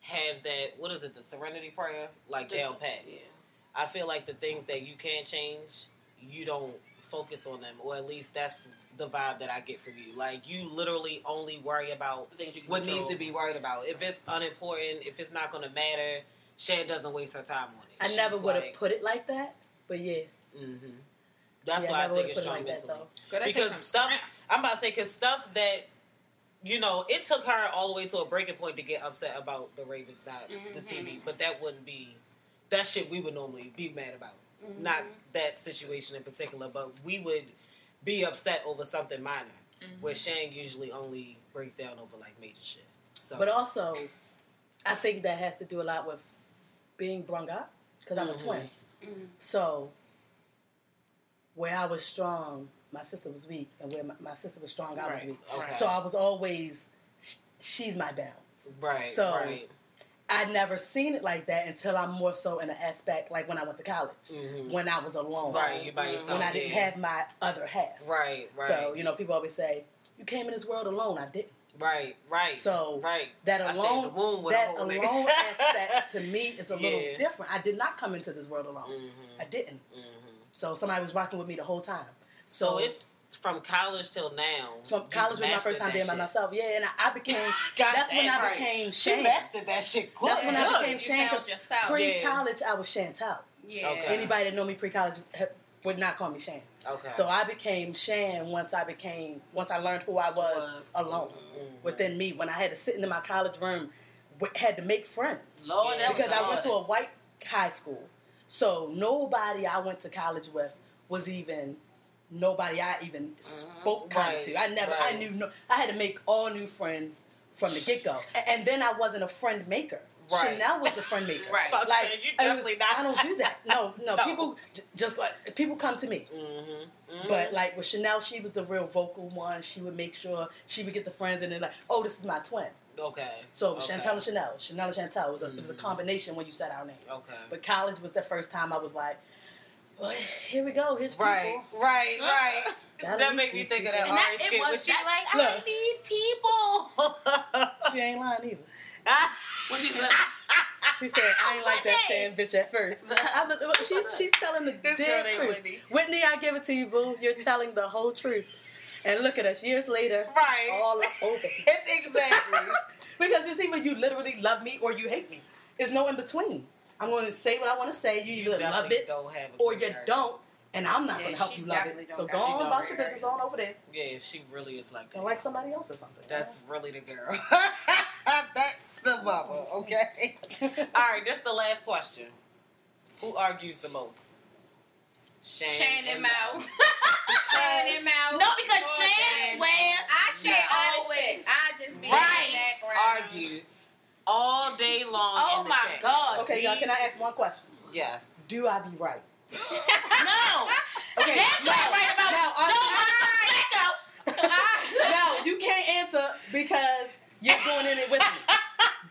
have that. What is it? The Serenity Prayer, like This- down pat. Yeah. I feel like the things that you can't change, you don't focus on them, or at least that's the vibe that I get from you. Like you literally only worry about The things you can what control. needs to be worried about. If it's unimportant, if it's not going to matter, Shan doesn't waste her time on it. I She's never would have like, put it like that, but yeah. hmm That's yeah, why I, never think it's put it strong like mentally. though. Girl, that because stuff strength. I'm about to say because stuff that you know it took her all the way to a breaking point to get upset about the Ravens not the Mhm. TV, but that wouldn't be that shit we would normally be mad about. Mhm. Not that situation in particular, but we would be upset over something minor. Mhm. Where Shane usually only breaks down over like major shit. So, But also, I think that has to do a lot with being brung up because I'm a twin. Mhm. So, where I was strong, my sister was weak, and where my, my sister was strong, I was weak. Okay. So I was always, sh- she's my balance. right, so- right. I'd never seen it like that until I'm more so in an aspect like when I went to college, Mhm. when I was alone, Right, you by yourself. when I didn't yeah. have my other half. Right, right. So you know, people always say, "You came in this world alone." I didn't. right, right. So right. that alone, that alone aspect to me is a little Yeah. different. I did not come into this world alone. Mhm. I didn't. Mhm. So somebody was rocking with me the whole time. So So, it from college till now. from college was my first time that being by myself. Yeah, and I, I became. God that's when I right. became She Shan. mastered that shit. Good. That's when I became You Shan. found 'cause yourself. Pre-college, I was Chantal. yeah. Okay. Anybody that know me pre-college would not call me Shan. Okay. So I became Shan once I became once I learned who I was, Was. alone Mhm. within me. When I had to sit in my college room, w- had to make friends Lord, Yeah. because was I went to a white high school. So nobody I went to college with was even nobody I even Mm-hmm. spoke kind Right, to. I never, I knew, no, I had to make all new friends from the get go, and then I wasn't a friend maker. Right. Chanel was the friend maker. Right. I Like you it was- not. I don't do that. No, no. No. People j- just like people come to me. Mm-hmm. But like with Chanel, she was the real vocal one. She would make sure she would get the friends and then like, oh, this is my twin. okay. So okay. Chantel and Chanel, Chanel and Chantel it was a it was a combination when you said our names. Okay. But college was the first time I was like, well, here we go. Here's Right, people. right, right. Ah. Gotta that made me these think of that And that- Ari it skit was- when she that- like, I Look. need people. She ain't lying either. When she's like, He said, I ain't like that saying bitch at first. I, was- she's, she's telling the This dead named truth. Whitney. Whitney, I give it to you, boo. You're telling the whole truth. And look at us years later, right. all over. exactly. Because you see, when you literally love me or you hate me, there's no in between. I'm going to say what I want to say. You either love definitely it don't have or you character. don't, and I'm not Yeah, going to help you love it. So go on about your business on over there. Yeah, she really is like that. Don't like somebody else or something. That's really the girl. That's the bubble, okay? All right, that's the last question. Who argues the most? Shane, Shannon and Mouse. Shannon Mouse. no, because Or Shan Shan. I Shan Yeah. always. I just be Right. in the background. Argue all day long Oh in the my chat. God. Okay, y'all, can I ask one question? Yes. Do I be right? No. Okay, That's no, right about no, no, I- motherfucker. no, you can't answer because you're going in it with me.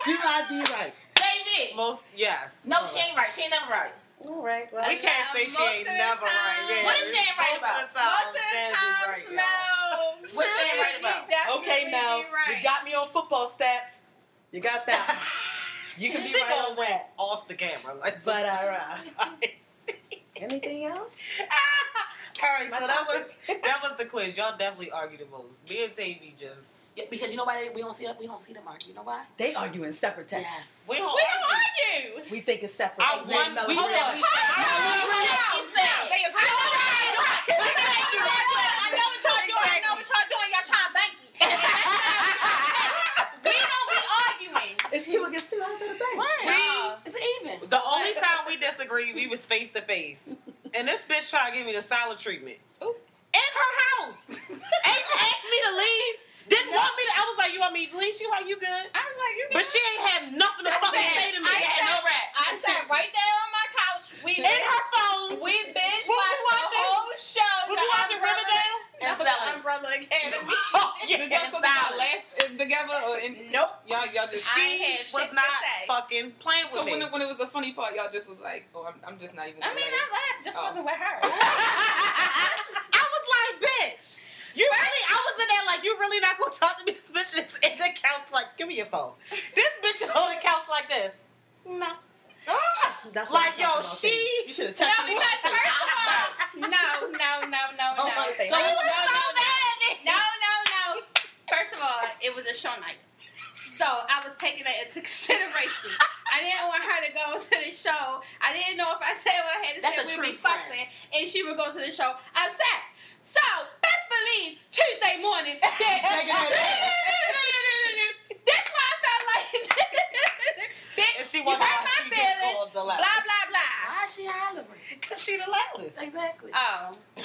Do I be right? Baby. Most yes. No, All she ain't right. She ain't never right. All right. Well, We can't say she ain't the never right. time- Yeah. What is Shane right about? Of the time, Most of the time, right, y'all. Smell. What Shan right about? okay, now you got me on football stats. You got that. You can be She right on that. off the camera. Like, But uh, anything else? All right, My so that was that was the quiz. Y'all definitely argue the most. Me and Tavy just Yeah, because you know why we don't see that we don't see them argue. You know why? They argue in separate texts. Yes. we don't We argue. don't argue. We think it's separate. I Like, won- Mel- we hold said on. we- No, No, no, no, no, no. Babe, I know what y'all doing. I know what y'all doing. I know what y'all doing. Y'all trying to bank me. We don't be arguing. It's two against two. How's that a bang? Right. It's even. The only time we disagreed, we was face to face, and this bitch tried to give me the silent treatment Ooh. in her house. Ain't asked me to leave. Didn't want me to. I was like, "You want me to leave?" She like, "You good?" I was like, you But she ain't have nothing to I fucking said- say to me. I Yeah, no rap. I sat right there on my couch. We in her phone. we binge What was watched you the watching? whole show. Was the you watching Umbrella- Riverdale? No, the Silence. Umbrella Academy. Oh, Did y'all yeah, talk laugh together or in, Nope. y'all y'all just she was not fucking playing with so me. So when it, when it was a funny part, y'all just was like, oh, I'm, I'm just not even. I mean, let I laughed, just Oh. wasn't with her. I was like, bitch. You really? I was in there like, you really not gonna talk to me? This bitch is in the couch like, give me your phone. This bitch is on the couch like this. No. That's what Like, yo, she- You should have No, me. because first of all, no, no, no, no, Oh, no. okay. No, She no, was no, so no. mad at me. No, no, no. First of all, it was a show night. So I was taking that into consideration. I didn't want her to go to the show. I didn't know if I said what I had to That's say, a we'd be fussing, and she would go to the show upset. So best believe Tuesday morning. that- That's why I felt like, bitch, And she you wondered hurt why my she feelings. Blah blah blah. Why is she hollering? Cause she the loudest. Exactly. Oh.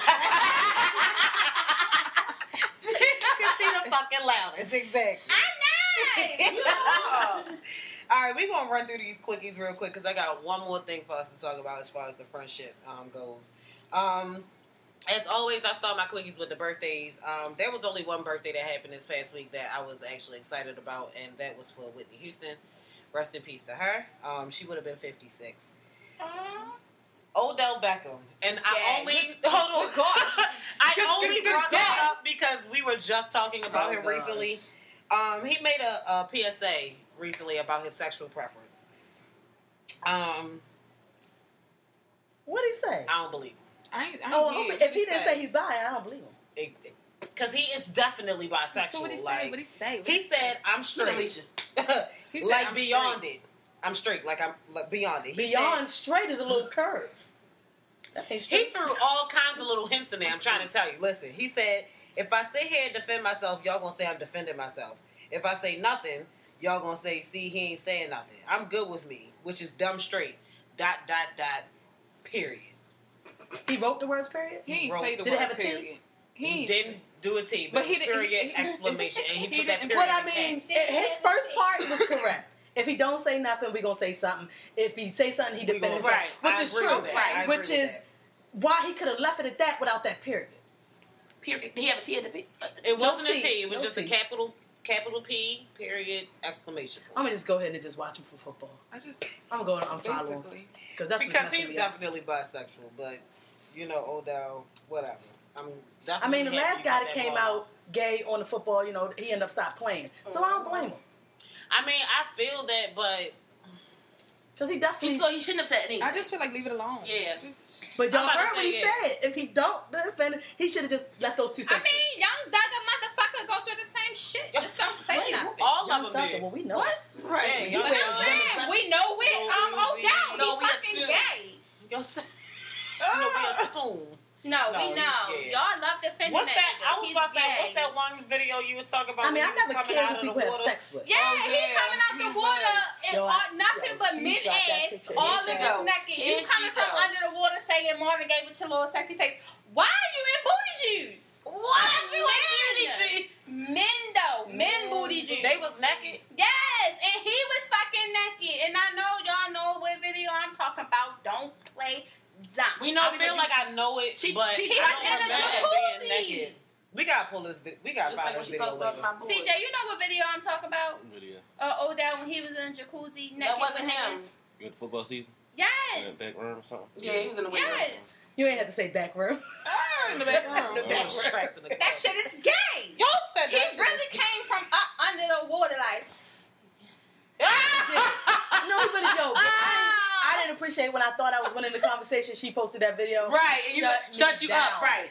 Cause she the fucking loudest. Exactly. All right, we're gonna run through these quickies real quick because I got one more thing for us to talk about as far as the friendship um, goes. Um, as always, I start my quickies with the birthdays. Um, there was only one birthday that happened this past week that I was actually excited about, and that was for Whitney Houston. Rest in peace to her. Um, she would have been 56. Odell Beckham, and I only good- hold on. God. I Good- only good- good brought God. that up because we were just talking about Oh, him gosh. recently. Um, he made a, a PSA recently about his sexual preference. Um, What did he say? I don't believe him. I ain't, I Oh, ain't if hear. he didn't say he's bi, I don't believe him. him because he is definitely bisexual. so what he say? like What he say? What he said, "I'm straight." He said, like "I'm beyond straight." it. I'm straight. Like I'm like beyond it. He Beyond said- straight is a little curve. He threw all kinds of little hints in there. I'm trying to tell you. Listen, he said, if I sit here and defend myself, y'all gonna say I'm defending myself. If I say nothing, y'all gonna say, see, he ain't saying nothing. I'm good with me, which is dumb straight. Dot dot dot. Period. He wrote the words period. He didn't Wrote- say the Did it word have a T? period. He ain't- didn't do a T, but, But he he didn't- period he- he- exclamation, and he, he put that didn't- period. But I in mean, his first part was correct. If he don't say nothing, we gonna say something. If he say something, he We defend gonna- himself, right. which I is agree true. with that. I agree Which with is that. why he could have left it at that without that period. Period. Did he have a T at the P? Uh, it no wasn't a T, T. It was no just a T. capital capital P period exclamation Point. I'm gonna just go ahead and just watch him for football. I just I'm going to unfollow him because that's because he's definitely bisexual, but you know, Odell, whatever. I'm I mean, the last guy that came ball out gay on the football, you know, he ended up stopped playing. So I don't blame him I mean, I feel that, but because he definitely. so he shouldn't have said anything. I just feel like leave it alone. Yeah. Just but y'all I'm about to heard what he say it. said. If he don't defend he should have just left those two I sentences. mean, young Thugger motherfucker go through the same shit. Yo, Just don't say Wait, nothing. all Young of them Thugger. Well, we know. what? Right. Yeah, You y'all But I'm saying, we know it. No, Um, we- Odell, no, he fucking gay. you're saying, you know, we ah! assume. No, No, we know. Y'all love defending What's that? nigga. I was He's about to say, what's that one video you was talking about? I mean, when I he was never coming cared out who of the people have water? sex with. Yeah, Oh, he yeah, coming out he the water was. and Yo, all, nothing yo, but mid ass, all of she us go. naked. Here you coming from go. under the water saying Marvin Gaye with your little sexy face. Why are you in booty juice? Why are you in booty juice? Men though, men mm. booty juice. They was naked. Yes, and he was fucking naked. And I know y'all know what video I'm talking about. Don't play dumb. We know I feel like I know it, She- but she- I he don't was in a jacuzzi. naked. We gotta pull this. vi- We gotta Just find like this when she video talked about later. my. CJ, you know what video I'm talking about? Video. Uh, Odell when he was in a jacuzzi naked That wasn't him. niggas. Good football season. Yes. Back room or something. Yeah, he was in the weight room. Yes. You ain't have to say back room. Ah, in the back room. The back trapped in That shit is gay. Y'all said He that. shit really came from up under the water, like no, but yo, but I, I didn't appreciate when I thought I was winning the conversation. She posted that video. Right, and you Shut shut, me you up, right?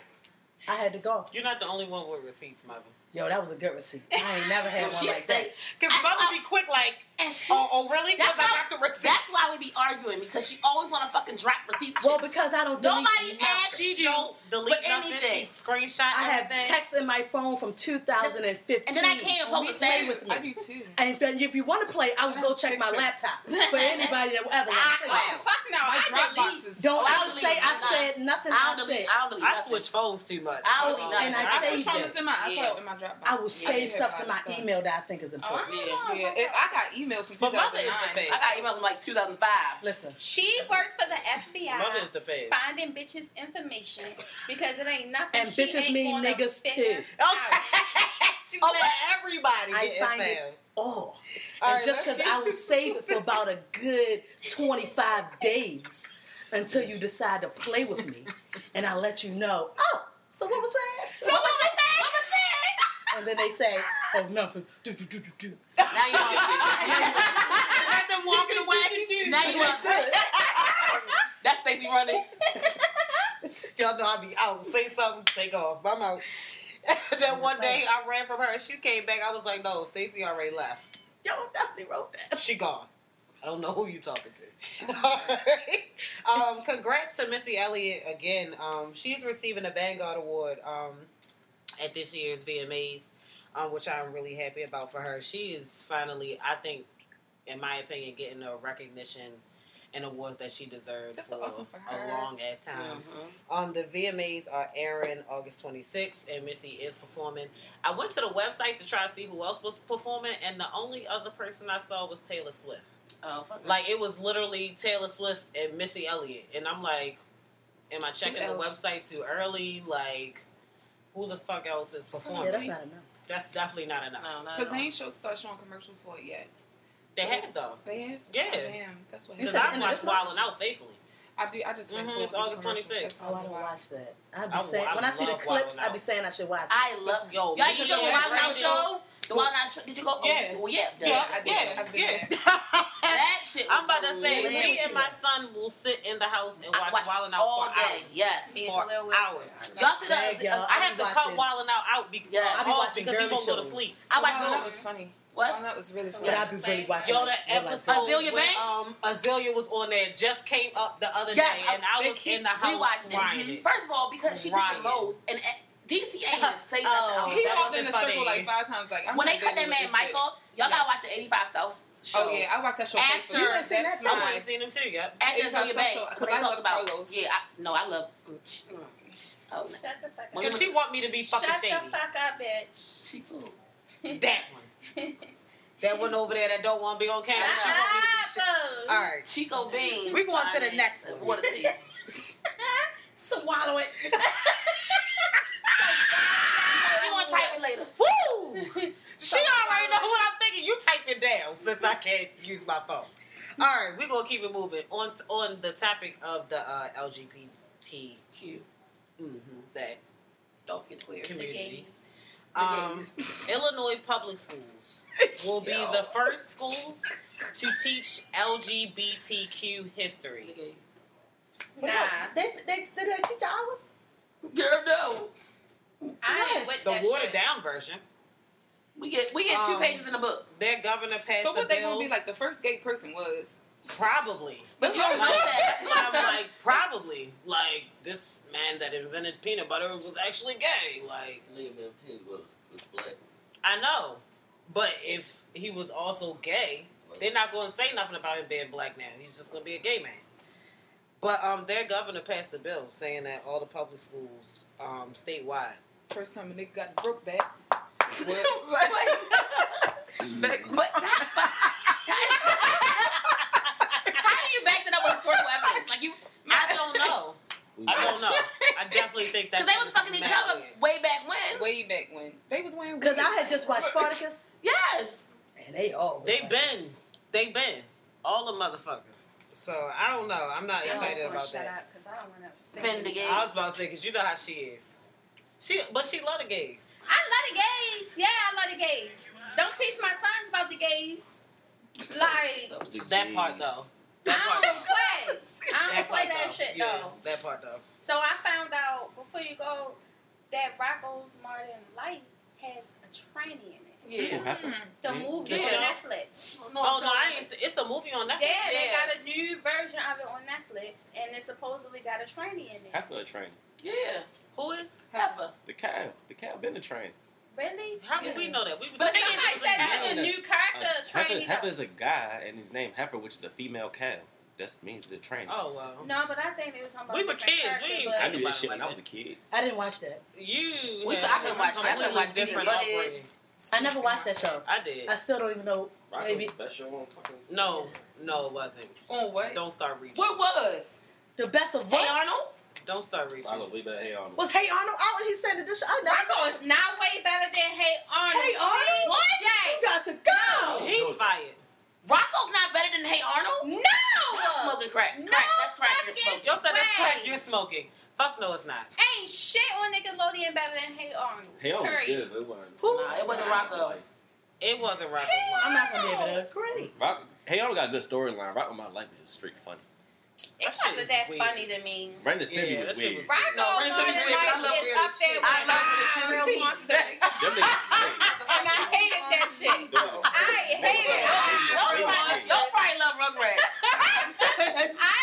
I had to go. You're not the only one with receipts, mother. Yo, that was a good receipt. I ain't never had one she like that. Because mother I- be quick, like, and she. oh, oh really? Because That's I why- got the receipts. That's why we be arguing because she always want to fucking drop receipts. Well, because I don't delete Nobody nothing. asked She you don't delete for nothing. anything. She screenshot I have everything. text in my phone from 2015. And then I can't Play post that. with I me. do too. And if, if you want to play, I will go check my laptop for anybody that will ever want. I- Oh fuck no! My I Dropbox delete. is. Don't Oh, I I'll say. I said nothing. I I, don't delete. I don't delete I switch phones too much. I don't delete And I I saved it. in my. I Yeah. put it in my Dropbox. I will save stuff to my email that I think is Oh, important. Yeah, yeah. It, I got emails from But mother is 2009. the face. I got emails from like 2005. Listen, She works for the FBI. Mother is the face. Finding bitches information because it ain't nothing. And she bitches ain't mean niggas too. out. she Oh, but- everybody I find it found. all. All and right, just because I will save it for about a good 25 days until you decide to play with me, and I'll let you know. Oh, so what was that? So what was that? What was that? And then they say, oh, nothing. Do, do, do, do, do. Now you want Let them walking away. Now you want That's Stacey running. Y'all know I be out. Say something, take off. I'm out. then one day I ran from her. and She came back. I was like, no, Stacy already left. Yo, definitely wrote that. She gone. I don't know who you talking to. um, congrats to Missy Elliott again. Um, she's receiving a Vanguard Award um, at this year's VMAs, um, which I'm really happy about for her. She is finally, I think, in my opinion, getting the recognition and awards that she deserved That's for, awesome for a long ass time. Mhm. Um, the VMAs are airing August 26th, and Missy is performing. I went to the website to try to see who else was performing, and the only other person I saw was Taylor Swift. Oh, fuck Like it was literally Taylor Swift and Missy Elliott, and I'm like, am I checking the website too early? Like, who the fuck else is Yeah, performing? that's not enough. That's definitely not enough. No, Because at they all. ain't show, start showing commercials for it yet. They have though, They have? Yeah. Oh, damn. That's what You because said I watched this month? Wildin' Out faithfully. I do. I just went Mhm, to it's August 26th. Oh, I all don't watch that. I'd be I- saying I when I see the clips, Wild 'N I be saying I should watch. it. I love. Yo, Y'all, niggas you go on Wild that Out show? The Wild Out show? Did you go? Yeah. Oh, yeah. Yeah, I did. yeah, I've yeah. That shit. I'm about to say, me and my son will sit in the house and I watch, watch Wildin' Out all for day. hours. Yes. He's For hours. weird. Y'all sit up. y'all. I I have to cut watching- Wildin' Out out because, Yeah. I be off watching because he girly gonna go to sleep. I Wow, watch that was funny. What? Wow, that was really funny. But I be really watching. Yo, it. that Real life. episode Azealia when, Banks? um, Azealia was on there just came up the other Yes, day, and I- I was in the house rewatching it. First of all, because she did Ryan. the most, and uh, DC ain't even say nothing. Oh. He walked wasn't in the funny. circle like five times. Like I'm when they cut that man with Mike off, y'all gotta watch the 85 South Oh, show. Oh yeah, I watched that show. After- faithfully. You haven't seen That's that I mine. ain't seen him too. Yep. After It's on Your social- Bank, 'cause when I they love about Karlous. yeah, I, no, I love. Oh, Shut the fuck up. Because she want me to be fucking Shut shady. the fuck up, bitch. she cool. That one. That one over there that don't want to be on camera. Shut She want me to be shady. All right. Chico Bean. We going to the next one. Water tea. Swallow it. She want to type it later. Woo! She already know what I'm thinking. You type it down since I can't use my phone. All right, we're gonna keep it moving on on the topic of the uh, LGBT Cute. mhm, that Don't forget the queer. community. gays. Um, Illinois public schools will be Yo. the first schools to teach LGBTQ history. gays. Nah. They, they, they, they teach hours? Girl, no. I ain't with The that watered shit. down version. We get we get two Um, pages in the book. Their governor passed So the what they bill. gonna be like? The first gay person was. Probably. But you know Like, that. That's what I'm like. Probably. Like this man that invented peanut butter was actually gay. Like Nigga man pig was was black. I know, but if he was also gay, they're not going to say nothing about him being black now. He's just going to be a gay man. But um, their governor passed a bill saying that all the public schools um, statewide. First time a nigga got broke back. Was, But how do you back that up with historical evidence? Like you, I don't know. I don't know. I definitely think that's because they was fucking each other way back when. way back when they was wearing. Because I had just watched Spartacus, Yes. and they all. They been, they been all the motherfuckers. So I don't know. I'm not I excited about shut that. up because I don't want to Offend the gays. I was about to say because you know how she is. She, but she love the gays. I love the gays. Yeah, I love the gays. Don't teach my sons about the gays. Like, That part though. I That don't part. play. I don't play that though. shit Yeah, though. That part though. So I found out before you go that Rocko's Modern Life has a tranny in it. Yeah. Mm. The movie The on show? Netflix. No, Oh no, I ain't, it's a movie on Netflix. Yeah, they Yeah. got a new version of it on Netflix, and it supposedly got a tranny in it. Half of a train. Yeah. Who is? Heifer. The cow. The cow been a train. Really? How did we know that? We was But the thing is, Somebody it's said a a new character Uh, Heifer, tranny. Heifer is a guy, and his name Heifer, which is a female cow. That means the train. Oh well. No, but I think they was talking about We were kids. We ain't- I knew that shit Like when I was a kid. I didn't watch that. You. We- had I couldn't watch it. I couldn't watch different But it- upbringing. I never watched that show. I did. I still don't even know. Maybe Rocko's best show on fucking. No, no, it wasn't. On what? Don't start reaching. What was? the best of Hey what Arnold. Don't start reaching. Rocko way better. Hey Arnold. was Hey Arnold out? He said that this. I never. Rocko is not way better than Hey Arnold. Hey Arnold, See? what? Jay, You got to go. He's fired. Rocko's not better than Hey Arnold. No! That's smoking crack. No Crack. That's crack you're smoking. Yo said that's crack you're smoking. Fuck no, it's not. Ain't shit on Nickelodeon better than Hey Arnold. Hey Arnold was good, but it wasn't. Who? Nah, it wasn't Rocko. It wasn't Rocko's Hey, line. I'm not gonna be able to agree. Rock, hey Arnold got a good storyline. Rock with my life was just straight funny. It That shit wasn't is that weird. funny to me. Ren and Stimpy Yeah, was that shit weird. was- Rocko No, Ren Modern Stimpy's weird. I love is Ren up there with I love Ren ah, real monsters. And I hated that shit. great. Them niggas- I hate it. Y'all probably, great. y'all probably love Rugrats. I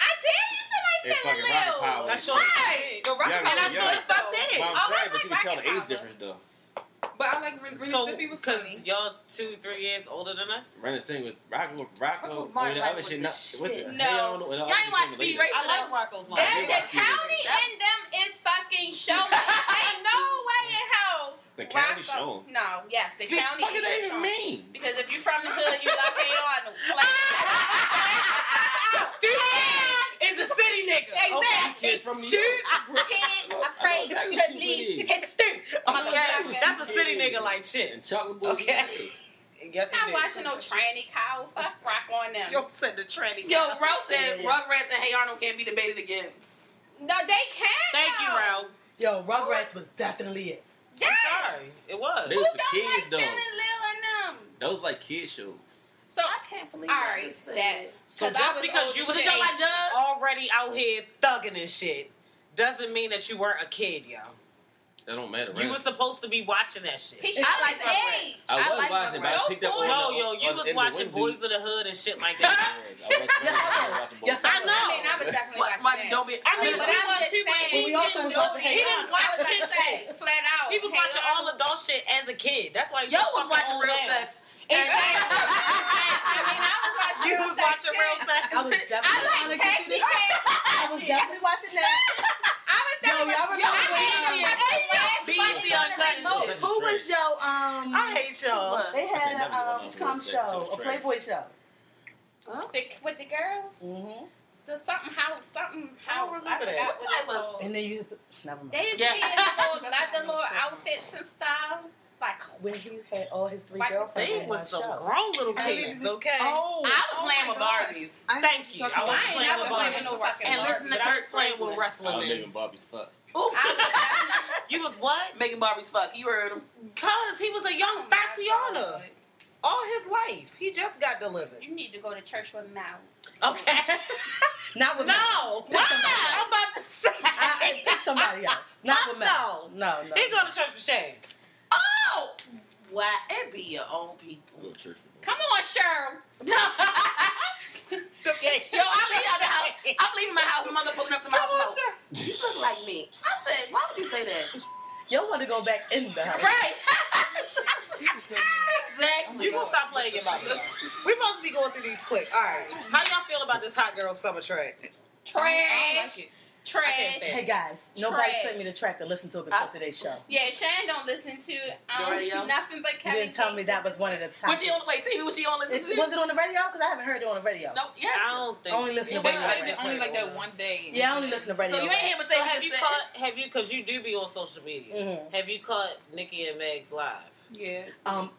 I did used to like And Finn fucking Rocket Power. That's Shit. your Right. shit. Yo, Rock Yeah, and I yeah. should have fucked But in. I'm Oh, saying, I but you can tell the age Power. difference though. But I like Ren Ren So, Stimpy was because funny. y'all two, three years older than us. Ren and Stimpy with Rocko, Rocko, Rocko's I mean, the Life other shit. the Not, with the, shit. hey No. Arnold and all Y'all ain't watch Speed later. Racer? I like Rocko's Nah, That, the watch TV. county and them is fucking showing. Ain't no way in hell. The county Rocko- show. No, yes, the Speak- county What is does that showing. even mean? Because if you're from the hood, you love Hey Arnold. Is a city nigga. Exactly. kids from New Stoop, York. kids I know afraid exactly to what leave stupid his stoop. Okay, that's a city nigga like And shit. chocolate boys. Okay. Yes, Not he did. watching no tranny cow. Fuck rock on them. Yo said the tranny. Yo, Rose said Yeah. Rugrats and Hey Arnold can't be debated against. No, they can't. Thank you, though. Ralph. Yo, Rugrats was definitely it. Yes. I'm sorry. It was. They Who was don't kids like though. And Lil and them? Those like kid shows. So I can't believe all I right, just said that. So 'cause I just was because you was Was a like kid Doug? already out here thugging and shit doesn't mean that you weren't a kid, yo. That don't matter. You were supposed to be watching that shit. He I like his age. I was I like watching, but I Rugrats. picked up No, on No, the- yo, you on- was watching window. Boys of the Hood and shit like I that. was. I was. I was watching Boys. Yes, I I know. was. I mean, I was definitely watching what, that. don't be. I mean, but he I'm was just people. saying, He, we also didn't, was watching he Hey didn't watch I this about to say, shit. flat out. He was watching all Arnold. adult shit as a kid. That's why he's was watching real fucking watching old Real now. Sex You was watching real sex. I was definitely I like taxi cab. I was definitely watching that. I was Yo, definitely y'all remember I when, had um, the last BET bunch on the Uncut remote. shit. Who was your um? I hate y'all. What? They had They a never um went on com real sex, show, it was a trash. Playboy show. The, with the girls, Mm-hmm. the something house, something I don't house. remember that. forgot What what type it's of- called. And then you used to, never mind. They used Yeah. to be in the little, like the little outfits and stuff. Like when he had all his three Like, girlfriends They was one some show. grown little I kids, didn't- okay? Oh, I was oh playing with gosh. Barbies. I Thank you. I was I playing with Barbies. no And listen to oh, But I was Kurt playing with Franklin. I was making Barbie's fuck. Ooh. I was, You was what? Making Barbies fuck. You heard him. Cause he was a young oh Tatiana all his life. He just got delivered. You need to go to church with mouth. Okay. Not with me. no. Why? I'm about to say. I, I pick somebody else. Not with me. No. No, no. He go to church with shame. Oh! Why? It be your own people. I go to church with them. Come on, Cheryl. The. Yo, I leave out the house. I'm leaving my house. My mother pulling up to my Come on, house. sir. You look like me. I said, why would you say that? Y'all want to go back in the house. Right. Exactly. You gonna stop playing your mouth. We're supposed to be going through these quick. All right. How y'all feel about this hot girl summer track? I don't like Trash. Hey guys, nobody Trash. sent me the track to listen to before I- today's show. Yeah, Shane don't listen to um, nothing but You didn't tell me that was one of the top. Was she on wait, TV? Was she on listen It- to? was it on the radio? Because I haven't heard it on the radio. No, yes. I don't think. Only listen to radio. like, only like that one day. Yeah, I only listen to radio. So you ain't here but So have you set. caught? Have you? Because you do be on social media. Mhm. Have you caught Nikki and Meg's live? Yeah. Um,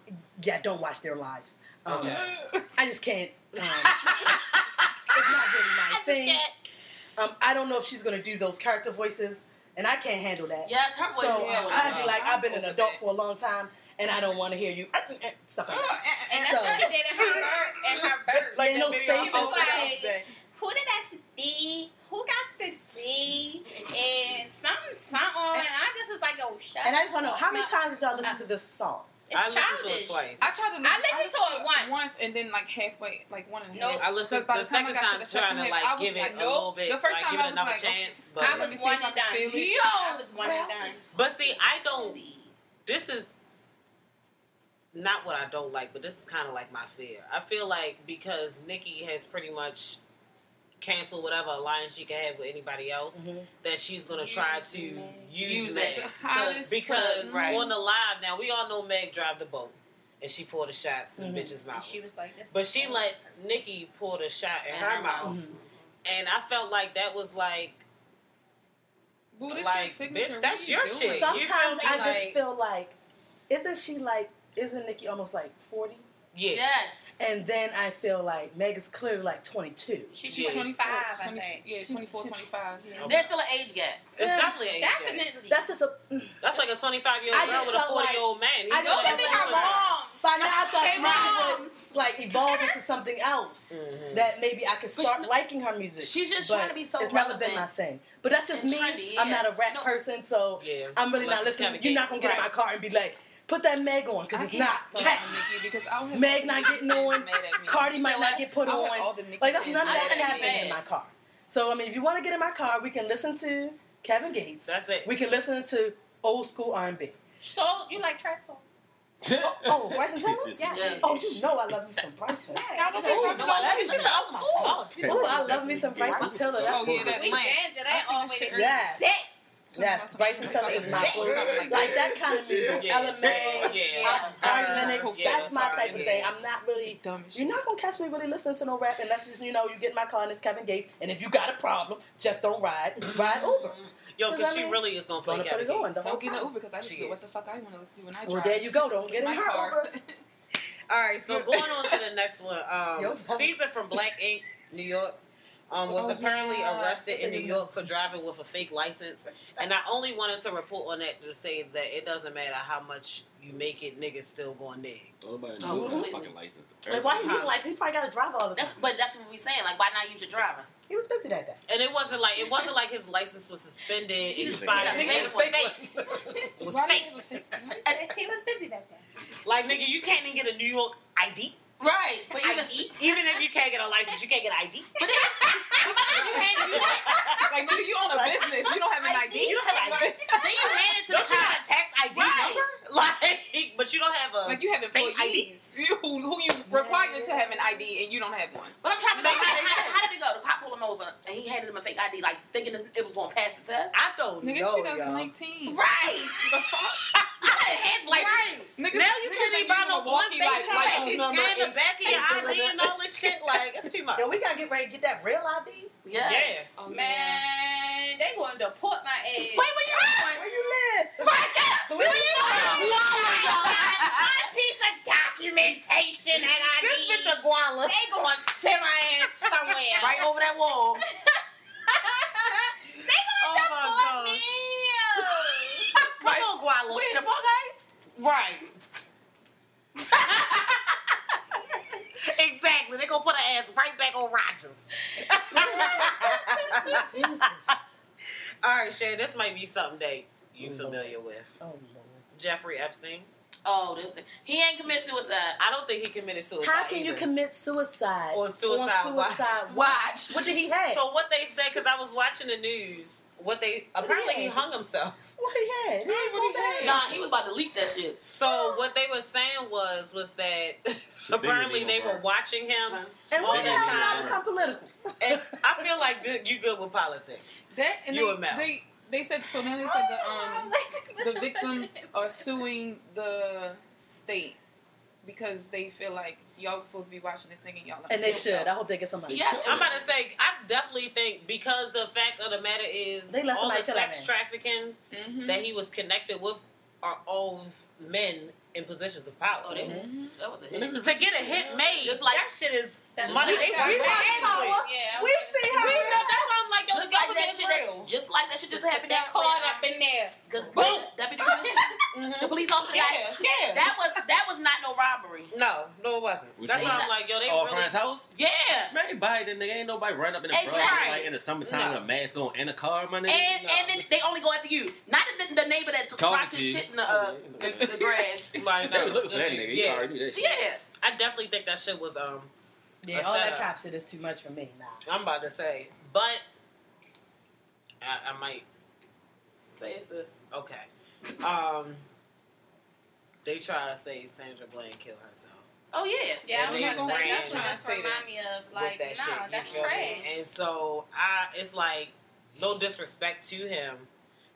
yeah, don't watch their lives. Um, Okay. I just can't. Um, it's not really my thing. Um, I don't know if she's gonna do those character voices, and I can't handle that. Yes, her voice So is Yeah. I'd be like, I've been an adult for a long time, and I don't want to hear you eh, eh, stuff like oh, that. Eh, and So- that's what she did in her ver- in her verse. Like, no that space video is I posted like- Who did I be? Who got the D? And something, something. And I just was like, oh, shut And I just want to know how many times did y'all listen to this song? It's I listened childish. to it twice. I tried to. I listened to it once. once, and then like halfway, like one and a Nope. I listened Because by the, the time I second got time the second trying to like I give it like, a nope. little bit, The first like time give I it was another like, chance. But I was me see one and done. Yo, I was one and done. but see, I don't. This is not what I don't like, but this is kind of like my fear. I feel like because Nikki has pretty much canceled whatever alliance she can have with anybody else, Mhm. that she's gonna try to Use Meg. use, Use Meg. it. Because person. Right. on the live now we all know Meg drive the boat and she poured the shots in Mhm. bitches' And mouths. she was like, but she let person. Nikki pour the shot in In her, her mouth, mouth. Mhm. and I felt like that was like, Boo, this like, your signature. bitch, that's you your doing? shit. Sometimes feel me? I just feel like, isn't she like, isn't Nikki almost like 40? Yeah. Yes. And then I feel like Meg is clearly like 22. She's Yeah. 25, I 20 think. Yeah, She- 24, 25. Yeah. There's still an age gap. It's Yeah. definitely a age gap. Definitely. That's just a. That's like a 25 year old I girl with a 40 like- year old man. He's I gonna just Those have be her moms. By now I thought Hey, would moms. like evolve into something else. Mhm. That maybe I could start she- liking her music. She's just but trying to be so It's never been my thing. But that's just and me. trendy, I'm not a rap No. person, so Yeah. I'm really Unless not listening. You're not gonna get in my car and be like, put that Meg on because it's can't not. cat. on because I'll have Meg all not the getting on. mad at. Cardi might not get put on. all the Nicki Like that's fans none of that at me. happening in my car. So I mean, if you want to get in my car, we can listen to Kevin Gates. That's it. We can listen to old school R&B. So, you like track song? Oh, oh Bryson Tiller? Yeah. Yeah. Oh, you know I love me some Bryson. Yeah. Ooh, no, I love you. Oh my Ooh, I love me some Bryson Tiller. Oh, That's yeah, that We jammed to I that seen all the the shit to. Yes. Set. Yes, Bryson Tiller is my Or something like that kind of music. Yeah. Element, Yeah. Ari Uh, Lennox. yeah, that's my type of thing. I'm not really. Dumb You're not gonna catch me really listening to no rap unless it's, you know you get in my car and it's Kevin Gates. And if you got a problem, just don't ride. Ride Uber. Yo, because I she mean, really is gonna play Gonna put Kevin it on Gates. the Don't get in time. an Uber because I just She what the fuck I want to see when I drive. Well, there you go. Don't get in my her car. Uber. All right, so going on to the next one. Yo. Um, Caesar from Black Ink, New York, um, was Oh, apparently yeah. arrested in New York for driving with a fake license. And I only wanted to report on that to say that it doesn't matter how much you make it, niggas still going nig. Nobody Oh, knows got a completely. fucking license. Like why he Huh. get like he probably got to drive all the That's but that's what we saying. Like, why not use your driver? He was busy that day. And it wasn't like it wasn't like his license was suspended, He just expired. made It a was fake fake. It was Why do you fake. have a fake? She said he was busy that day. Like nigga, you can't even get a New York ID. Right. But even, ID. Even if you can't get a license, you can't get an ID. but then, you hand you Like, nigga, you own a business. You don't have an ID. You don't have an ID. then you hand it to the Don't you cop. have a tax ID Right. number? Like, but you don't have a a Like you have state employees who, who you required to have an ID and you don't have one. But I'm trying to think, how, how, how did it go? The cop pulled him over and he handed him a fake ID, like thinking it was going to pass the test. I don't Nigga, know, it's y'all. 2019. Right. The fuck? I had like Right. Niggas, Now you niggas can't even buy no a walkie They like try license number scan the back of your ID and all this shit. Like it's too much. Yo, we gotta get ready to get that real ID. Yes. Oh, Man, they going to deport my ass. Wait, where you at? Where you live? Right there. Where you oh, One piece of documentation and I This bitch a guala. They going to sit my ass somewhere. right over that wall. they Oh going to my deport me. Come on, guala. We in the park heights? Right. Exactly. They're gonna put her ass right back on Rogers. All right, Shay, this might be something that you Oh, familiar with. Oh Lord. Jeffrey Epstein. Oh, this thing. He ain't committed suicide. I don't think he committed suicide. How can you either. commit suicide On suicide watch. suicide Watch. What did he have? So what they said, because I was watching the news, what they apparently he had? hung himself. What he had? He That's what he supposed to Nah, he was about to leak that shit. So what they were saying was was that She apparently they were her. watching him, And all when the the hell did I become political? and I feel like th- you good with politics. That and You they, a Mel. they they said so now they said the um the victims are suing the state because they feel like y'all was supposed to be watching this thing and y'all And they should. I hope they get somebody. Yeah. I'm about to say, I definitely think because the fact of the matter is They all the somebody kill that sex trafficking mm-hmm. that he was connected with are all men in positions of power. Oh, they, Mhm. that was a hit. to get a hit made, Just like- that shit is That's money. like They that. we We watch watch power. Yeah. We see We know that's why I'm like, yo, Just like that shit that, just like that shit just happened that that caught up in there. Boom. Deputy police, Mhm. the police officer got Yeah, yeah. That was that was not no robbery. no, no, it wasn't. Which That's why I'm like, yo, they Oh, really. friend's house? Yeah. Man, everybody, then nigga ain't nobody run up in the front Exactly. like in the summertime No. with a mask on in a car, my nigga. And No. and then they only go after you, not the, the neighbor that Talking dropped his shit in the, uh, the, the grass. Like, they no, looking for that nigga. You Yeah, already knew that shit. Yeah. I definitely think that shit was um. Yeah, a all that setup. cop shit is too much for me. Nah. I'm about to say, but I, I might say it's this. Okay. Um, they try to say Sandra Bland killed herself. Oh yeah. Yeah, I was And about they to say that's what trying this to remind me of. Like, that nah, shit. that's feel me? trash. And so I, it's like no disrespect to him.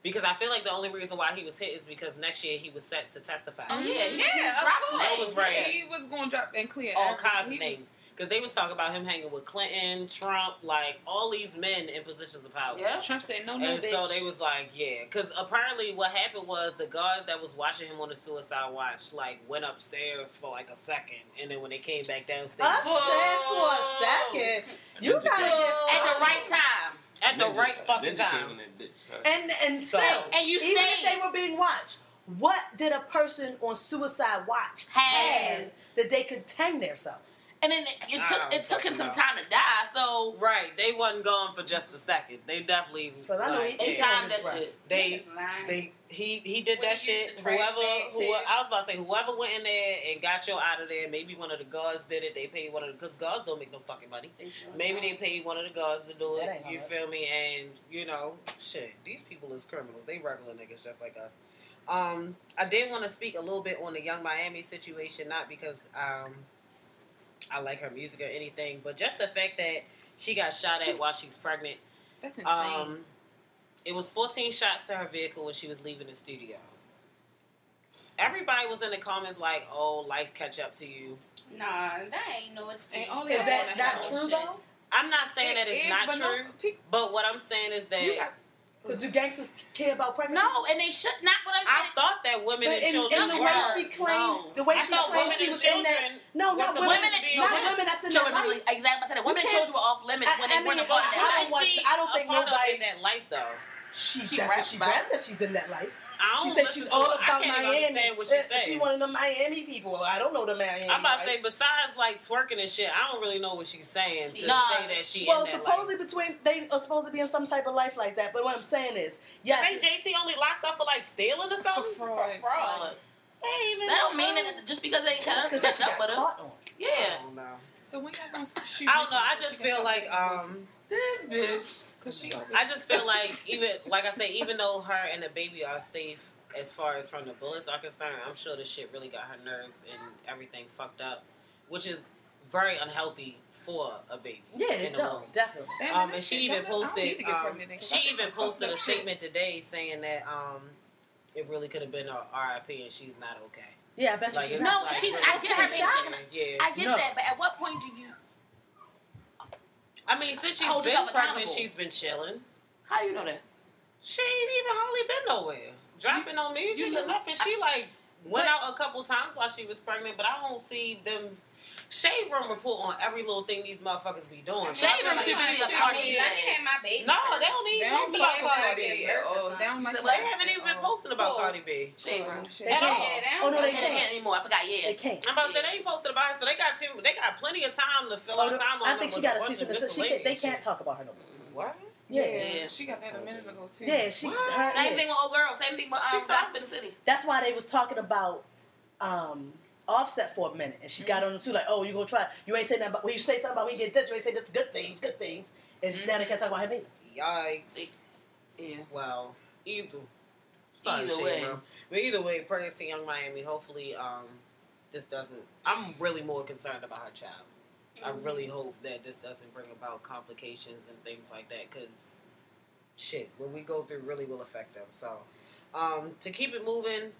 Because I feel like the only reason why he was hit is because next year he was set to testify. Oh yeah. Yeah, he was of course. That was right. He was going to drop and clear all kinds of names. Because they was talking about him hanging with Clinton, Trump, like all these men in positions of power. Yeah. Trump said no, no, And bitch. so they was like, yeah, because apparently what happened was the guards that was watching him on the suicide watch like went upstairs for like a second, and then when they came back downstairs Upstairs for a second. You gotta get At the right time. at the Ninja- right fucking Ninja time. came in that bitch. And and So- still, And you even stayed. if they were being watched, what did a person on suicide watch Have. have that they could hang themselves? And then it, it took it took him fucking some time to die. So Right, they wasn't gone for just a second. They definitely Because I know like, he- they timed that breath. shit. they they he he did When that he shit. Whoever, who. I was about to say, whoever went in there and got you out of there, maybe one of the guards did it. They paid one of the because guards don't make no fucking money. They sure Maybe don't. they paid one of the guards to do it. You hard. feel me? And you know, shit, these people is criminals. They regular niggas just like us. Um, I did want to speak a little bit on the Young Miami situation, not because um, I like her music or anything, but just the fact that she got shot at while she's pregnant. That's insane. Um, it was 14 shots to her vehicle when she was leaving the studio. Everybody was in the comments like, "Oh, life catch up to you." Nah, that ain't no excuse. Ain't all Is Yeah, that not bullshit. true though? I'm not saying that it's It is, not but no, true, pe- but what I'm saying is that you got- Because do gangsters care about pregnancy? No, and they should not. What I'm saying. I thought that women But and in, children in the were. way were. she claimed, No. the way I she thought claimed women she and was in that. children. No, not women. Women and Not on- women that's in children, that life. exactly. I said that women and children were off limits I- when I they weren't mean, a part of I that don't life. I don't think nobody- in that life though. She, She that's what she grabbed that she's in that life. I She don't said she's all her. I about can't Miami. understand what she's. She one of the Miami people. I don't know the Miami. I'm about to say, besides like twerking and shit, I don't really know what she's saying to Nah. say that she Well, in that supposedly life. between they are supposed to be in some type of life like that. But what I'm saying is, yes, Ain't JT only locked up for like stealing or for something? fraud. For fraud. They even That don't know. mean that just because they ain't that's cut because up got with her. Yeah. I don't know. So when y'all gonna shoot? I don't know. I just feel like, um, divorces? This bitch, cause she. I just feel like even like I say, even though her and the baby are safe as far as from the bullets are concerned, I'm sure this shit really got her nerves and everything fucked up, which is very unhealthy for a baby. Yeah, in the no, womb. definitely. Um, and she even don't- I don't need posted. Um, she even posted a statement today saying that um, it really could have been a RIP and she's not okay. Yeah, I bet you Like, she's it's No, like she- really I get her frustrating. being Yeah. I get No. that, but at what point do you? I mean, since she's Hold been pregnant, she's been chilling. How do you know that? She ain't even hardly been nowhere. Dropping no music you or nothing. She like went But- out a couple times while she was pregnant, but I don't see them. Shade Room report on every little thing these motherfuckers be doing. So I Shade Room should be a I Cardi mean, B let me have my baby. No, they don't need They to don't be be like everybody Cardi at B. all. They something. don't like said They what? that. haven't even been Oh. posting about Cool. Cardi B. Shade Room. They At can't. all. Oh no, don't they They can't can't. anymore. I forgot. Yeah. They can't. I'm about to say they ain't posted about her, so they got too. They got plenty of time to fill Oh, out no, time on I think she got a season. bunch cease of and desist. She can't, they can't talk about her no more. What? Yeah, Yeah. She got that a minute ago too. yeah. She, her, Same yeah. thing with old girl. Same thing with um, She Gospel in the City. That's why they was talking about um, Offset for a minute, and she got on them too. Like, oh, you gonna try? You ain't say nothing about. When you say something about we get this, you ain't say this. Good things, good things. And Mhm. now they can't talk about him either. Yikes. Yeah. Well, either. Sorry, Either way. Room. But either way, prayers to Young Miami. Hopefully, um, this doesn't. I'm really more concerned about her child. I really hope that this doesn't bring about complications and things like that because shit, what we go through really will affect them. So, um, to keep it moving,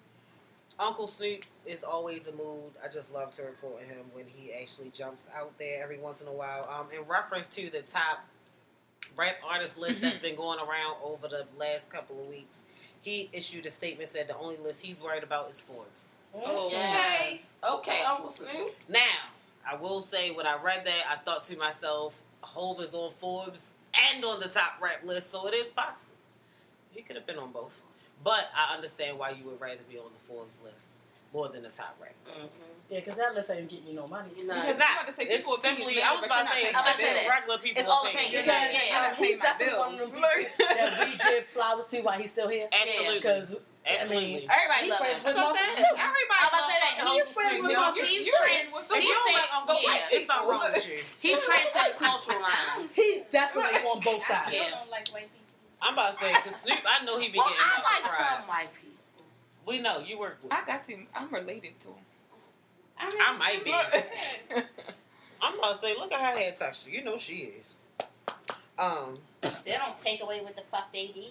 Uncle Snoop is always a mood. I just love to report him when he actually jumps out there every once in a while. Um, in reference to the top rap artist list that's been going around over the last couple of weeks, he issued a statement said the only list he's worried about is Forbes. Oh, Yes. Okay, Uncle Snoop. Now, I will say when I read that, I thought to myself, Hove is on Forbes and on the top rap list, so it is possible. He could have been on both. But I understand why you would rather be on the Forbes list more than the top rap list. Mm-hmm. Yeah, because that list ain't getting you no money. You know, It's I'm not. about to say It's people opinions simply, matter, I was about to say, not it's paying my simply bills. regular people It's all opinion. opinions. Because Yeah, I pay he's definitely one of them people that we give flowers to while he's still here. Absolutely. Because Absolutely. everybody He loves friends him. with That's what I'm saying. Snoop. Everybody I'm about to say that. loves He Uncle friends Snoop. with Yo, Marcus he's Snoop. trend- with If the you don't said- like Uncle yeah. Snoop, it's something wrong with you. He's transcending cultural lines. he's definitely on both I sides. still don't like white people. I'm about to say, because Snoop, I know he be Well, getting I up like to cry. some white people. We know you work with. I got to. I'm related to him. I, mean, I might be. I'm about to say, look at her hair texture. You know she is. Um. Still don't take away what the fuck they did.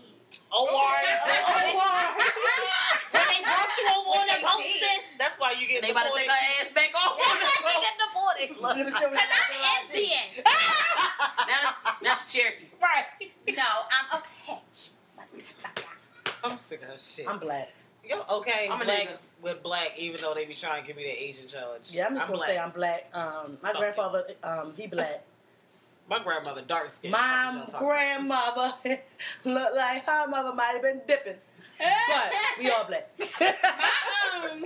Oh, Warren. When they brought you on What one they and post that's why you get They about to take her ass back off. That's why you get the. Because I'm Indian. now, now she's Cherokee. Right. No, I'm a patch. I'm sick of her shit. I'm black. Yo, okay, I'm a black nigga. with black, even though they be trying to give me the Asian charge. Yeah, I'm just gonna black. say I'm black. Um, my Fuck grandfather, um, he black. My grandmother dark skin. My grandmother looked like her mother might have been dipping, but we all black. my um,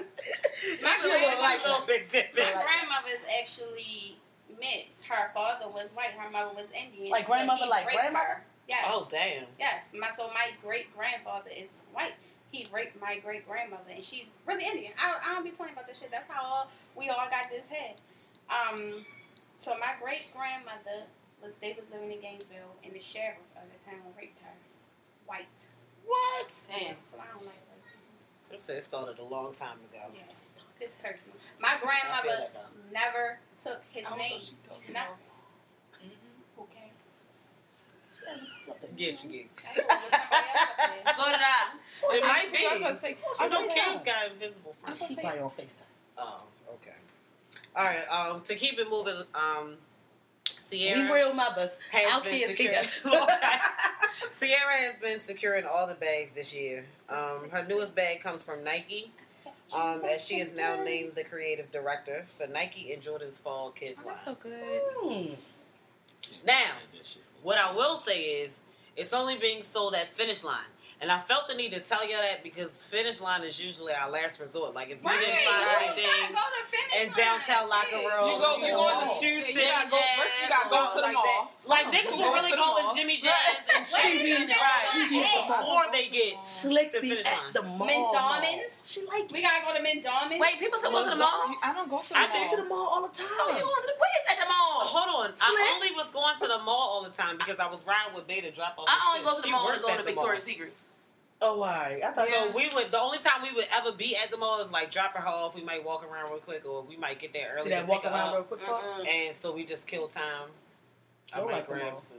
my She look like grandmother, a little bit dipping. my grandmother is actually mixed. Her father was white. Her mother was Indian. Like grandmother, he like grandmother? Yes. Oh damn. Yes. My so my great grandfather is white. He raped my great grandmother, and she's really Indian. I, I don't be playing about this shit. That's how all, we all got this head. Um, so my great grandmother was they was living in Gainesville, and the sheriff of the town raped her. White. What? Damn. So I don't like white people. It said it started a long time ago. Yeah, this personal. My grandmother never took his I don't name. what she talking Nothing. about. Okay. Yeah, she get. I thought it was somebody else up there. So did I. It I might was be. about to say, I I know was Kim's got invisible I friends. was She say- probably on Facetime. Oh, okay. All right. Um, to keep it moving, um, We Sierra real mothers. has Our been kids secure- here. Sierra has been securing all the bags this year. Um, her newest bag comes from Nike, um, as she is now named the creative director for Nike and Jordan's Fall Kids Oh, line. that's so good. Hmm. Now, what I will say is, it's only being sold at Finish Line. And I felt the need to tell y'all that because Finish Line is usually our last resort. Like, if you Right. didn't you find gotta anything go to finish in line. downtown locker room, You go, you go in the shoe shoe fit. You gotta go first. You gotta go to the like mall. That. Like, niggas You will go really to the go mall. to Jimmy Jazz and Wait, shit. Right. what? She- Hey, Before they get Slick To be finish line. at the mall. McDonald's? She like We gotta go to McDonald's. Wait, people still go to the mall? I don't go to the mall. I mall. think to the mall all the time. Oh, you going to the where's at the mall? Hold on. I only was going to the mall all the time because I was riding with Beta drop off. I only go to the mall to go to Victoria's. Secret. Oh, all right. I thought So we would. The only time we would ever be at the mall is like dropping her off. We might walk around real quick, or we might get there early. see that pick walk her around up. real quick. part? Mm-mm. And so we just kill time. I Don't might like the grab some.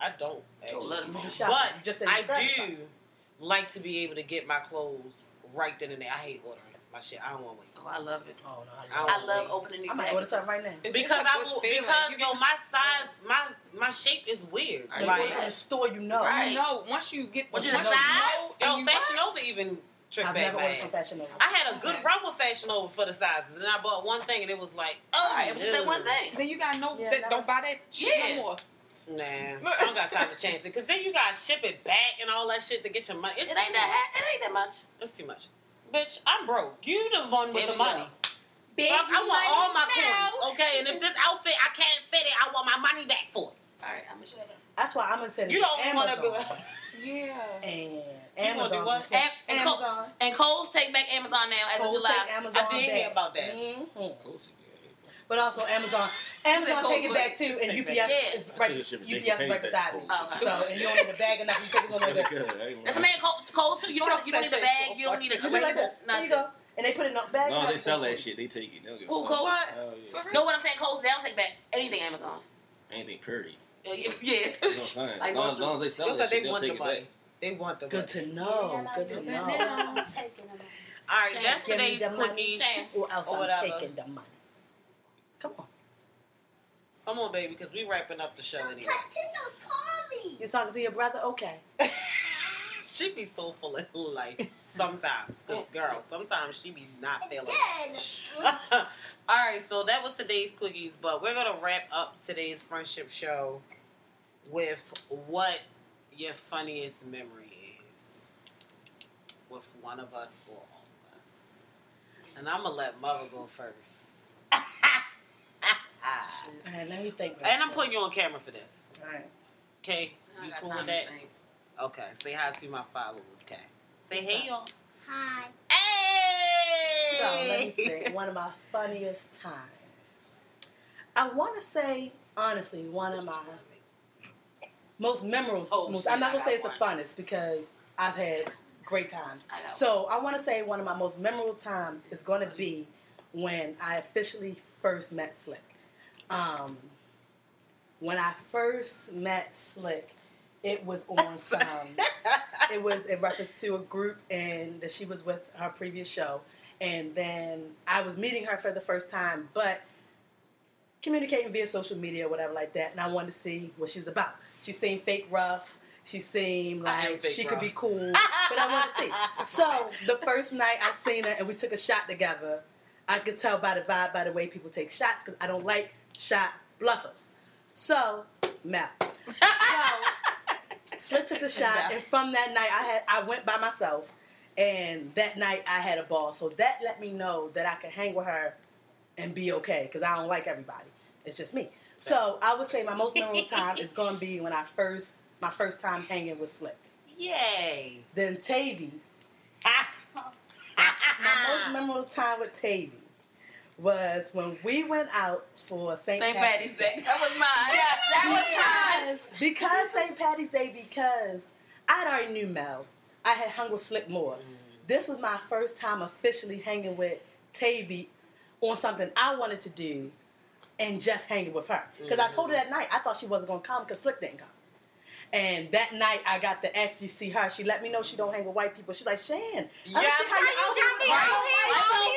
I don't actually. love the You mall. be. But You just I you grabbed do like to be able to get my clothes right then and there. I hate ordering my shit. I don't want to wait. Oh, I love it. Oh no, I I, don't- I love opening new I might order packages. something right now. If Because it's a I will, feeling, because you yo, my size, my my shape is weird. Right. You Like, order from the store, you know. Right. You know, once you get Once you once decide, know yo, and you Fashion Nova even trick I've back never my ordered from. Fashion Nova. I had a good Okay. run with Fashion Nova for the sizes, and I bought one thing, and it was like, oh, All right, it was just that one thing. then you got no Yeah, that, don't buy that shit Yeah. no more. Nah, I don't got time to change it, because then you got to ship it back and all that shit to get your money. It's It ain't too much. that. It ain't that much. It's too much. Bitch, I'm broke. You the one with Here the money. go. Big Fuck, I want all my money now. coins, okay? And if this outfit I can't fit it, I want my money back for it. All right, I'm gonna shut up. That's why I'm gonna send it You to don't want to be Amazon. Yeah. and Amazon. gonna do what? And, and, Kohl's, Amazon. and Kohl's take back Amazon now as of Kohl's July. take Amazon I did back. hear about that. Mhm. Cool, see, But also Amazon, Amazon take it back too, and UPS. Yeah. is right. took a ship with UPS is right beside back. me. Oh, okay. So and you don't need a bag or nothing. You take it It's on the good. I That's a man Cole, Kohl's too. You don't, you don't need a bag. You don't need a You be like this. There you go. And they put it in a bag. As long as they sell that shit, they take it. They don't Who. Kohl's? Hell yeah. For real? No, what I'm saying, Kohl's they don't take back anything Amazon. Anything period. Yeah, yeah. You know what I'm saying? Like as, long, most as long as they sell Looks that like shit, they they'll want take the it money. back. They want the money. Good money. to know. Good to Taking know. them. All right, Shane, that's give me today's the money. Or else Or I'm taking the money. Come on. Come on, baby, because we wrapping up the show anyway. You talking to your brother? Okay. she be so full of life sometimes. This girl, sometimes she be not feeling. All right, so that was today's quickies, but we're gonna wrap up today's friendship show with what your funniest memory is with one of us or all of us. And I'm gonna let Mother go first. All right, let me think. and I'm putting you on camera for this. All right. Okay, you cool with that? Okay, say hi to my followers, okay? Say hey, y'all. Hi. So let me think. One of my funniest times. I want to say, honestly, one of my most memorable. Oh, most, I'm not gonna say it's the funnest because I've had great times. I So I want to say one of my most memorable times is going to be when I officially first met Slick. Um, when I first met Slick, it was on some. it was in reference to a group and that she was with her previous show, and then I was meeting her for the first time, but communicating via social media or whatever like that, and I wanted to see what she was about. She seemed fake rough. She seemed like she rough. could be cool, but I wanted to see. So the first night I seen her and we took a shot together, I could tell by the vibe, by the way people take shots, because I don't like shot bluffers. So, Mel. So, Slick took the shot, and from that night I had I went by myself, and that night I had a ball. So that let me know that I could hang with her and be okay, because I don't like everybody. It's just me. So I would say my most memorable time is going to be when I first my first time hanging with Slick. Yay! Then Tavy, my most memorable time with Tavy was when we went out for St. St. Patty's Day. That was mine. Because, because St. Patty's Day, because I'd already knew Mel. I had hung with Slick more. Mm. This was my first time officially hanging with Tavy on something I wanted to do and just hanging with her. Because I told her mm. that night I thought she wasn't going to come because Slick didn't come. And that night I got to actually see her. She let me know she don't hang with white people. She's like, Shan, I Yes, don't see how you out here with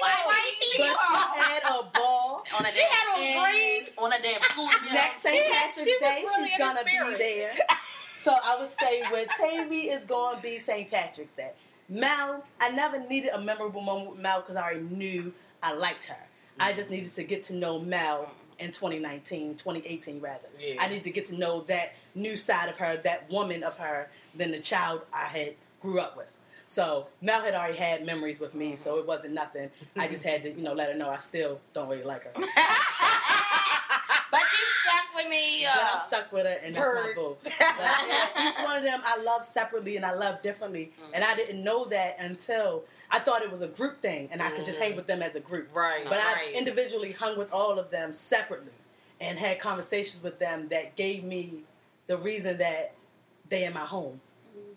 white White people." people. But she had a ball. On a She damn, had on And- on a damn school. Next She St. Patrick's she was Day, she's in gonna be there. So I would say with Tavy is going to be St. Patrick's Day. Mel, I never needed a memorable moment with Mel because I already knew I liked her. I just needed to get to know Mel in 2019, 2018 rather. Yeah. I needed to get to know that new side of her, that woman of her, than the child I had grew up with. So Mel had already had memories with me, so it wasn't nothing. I just had to, you know, let her know I still don't really like her. But you stuck with me. But I'm Uh, stuck with her, and that's my Bird. boo. But, each one of them I love separately and I love differently, and I didn't know that until I thought it was a group thing, and I could just hang with them as a group. Right, But right. I individually hung with all of them separately, and had conversations with them that gave me the reason that they are in my home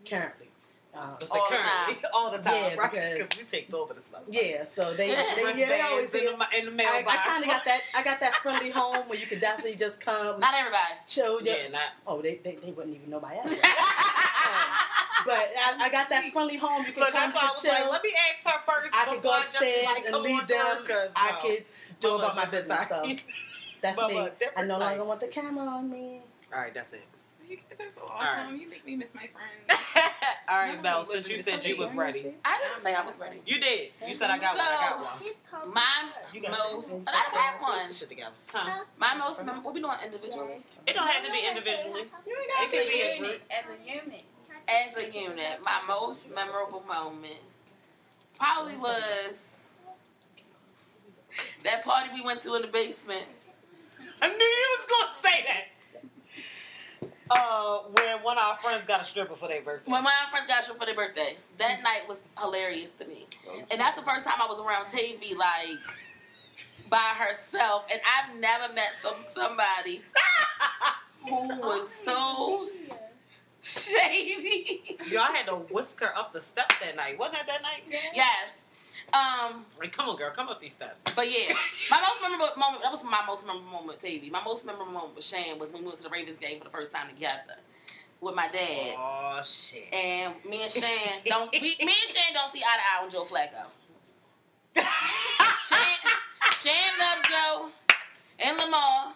currently. Uh, It's All like the currently, time. all the time, Yeah, right? because- Because we takes over this motherfucker. yeah, so they, they yeah, they always in hear. the, ma- in the I, mailbox. I kind of got that. I got that friendly home where you could definitely just come, Not everybody. show your. Yeah, not. Oh, they, they they wouldn't even know my address. but I, I got that friendly home. You can Look, come, that's why I was can like, chill. let me ask her first. I could before go just, upstairs like, and leave them. through, I no. could do Mama, about my business. So that's Mama, me. I different no longer type. want the camera on me. All right, that's it. You guys are so right. awesome. You make me miss my friends. All right, No, Belle. Since you said you was ready, I didn't say I was ready. you did. You said I got one. I got one. My You got most, shit. I don't have one. your shit together. Huh? My most, mem- what we doing individually? It don't have to be individually. It As can be a unit. As a unit. As a unit, my most memorable moment probably was that party we went to in the basement. I knew you was gonna say that. Uh, when one of our friends got a stripper for their birthday. When my friends got a stripper for their birthday, that night was hilarious to me. And that's the first time I was around Tavy, like, by herself. And I've never met some somebody who was so shady. Y'all had to whisk her up the steps that night. Wasn't that that night? yes. Um, Like, come on, girl, come up these steps. but yeah, my most memorable moment, that was my most memorable moment with Tavy. My most memorable moment with Shan was when we went to the Ravens game for the first time together with my dad. Oh shit. And me and Shan don't, we, me and Shan don't see eye to eye on Joe Flacco. Shan, Shan loved Joe and Lamar.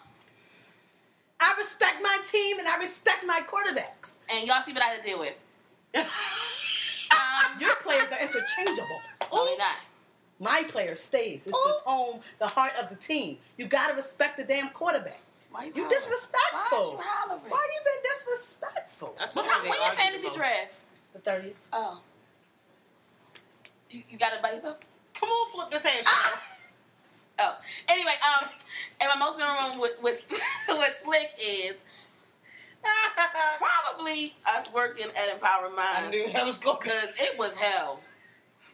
I respect my team and I respect my quarterbacks. And y'all see what I had to deal with. Your players are interchangeable. no, they not. My player stays. It's the home, the heart of the team. You gotta respect the damn quarterback. Why You hollering? disrespectful. Why you hollering? Why you been disrespectful? I told What's up? her When they your fantasy draft? The 30th. Oh. You, you got it by yourself? Come on, flip this ass. shit. Oh. Anyway, um, and my most memorable with, with, with Slick is probably us working at Empower I knew that was going. Because it was hell.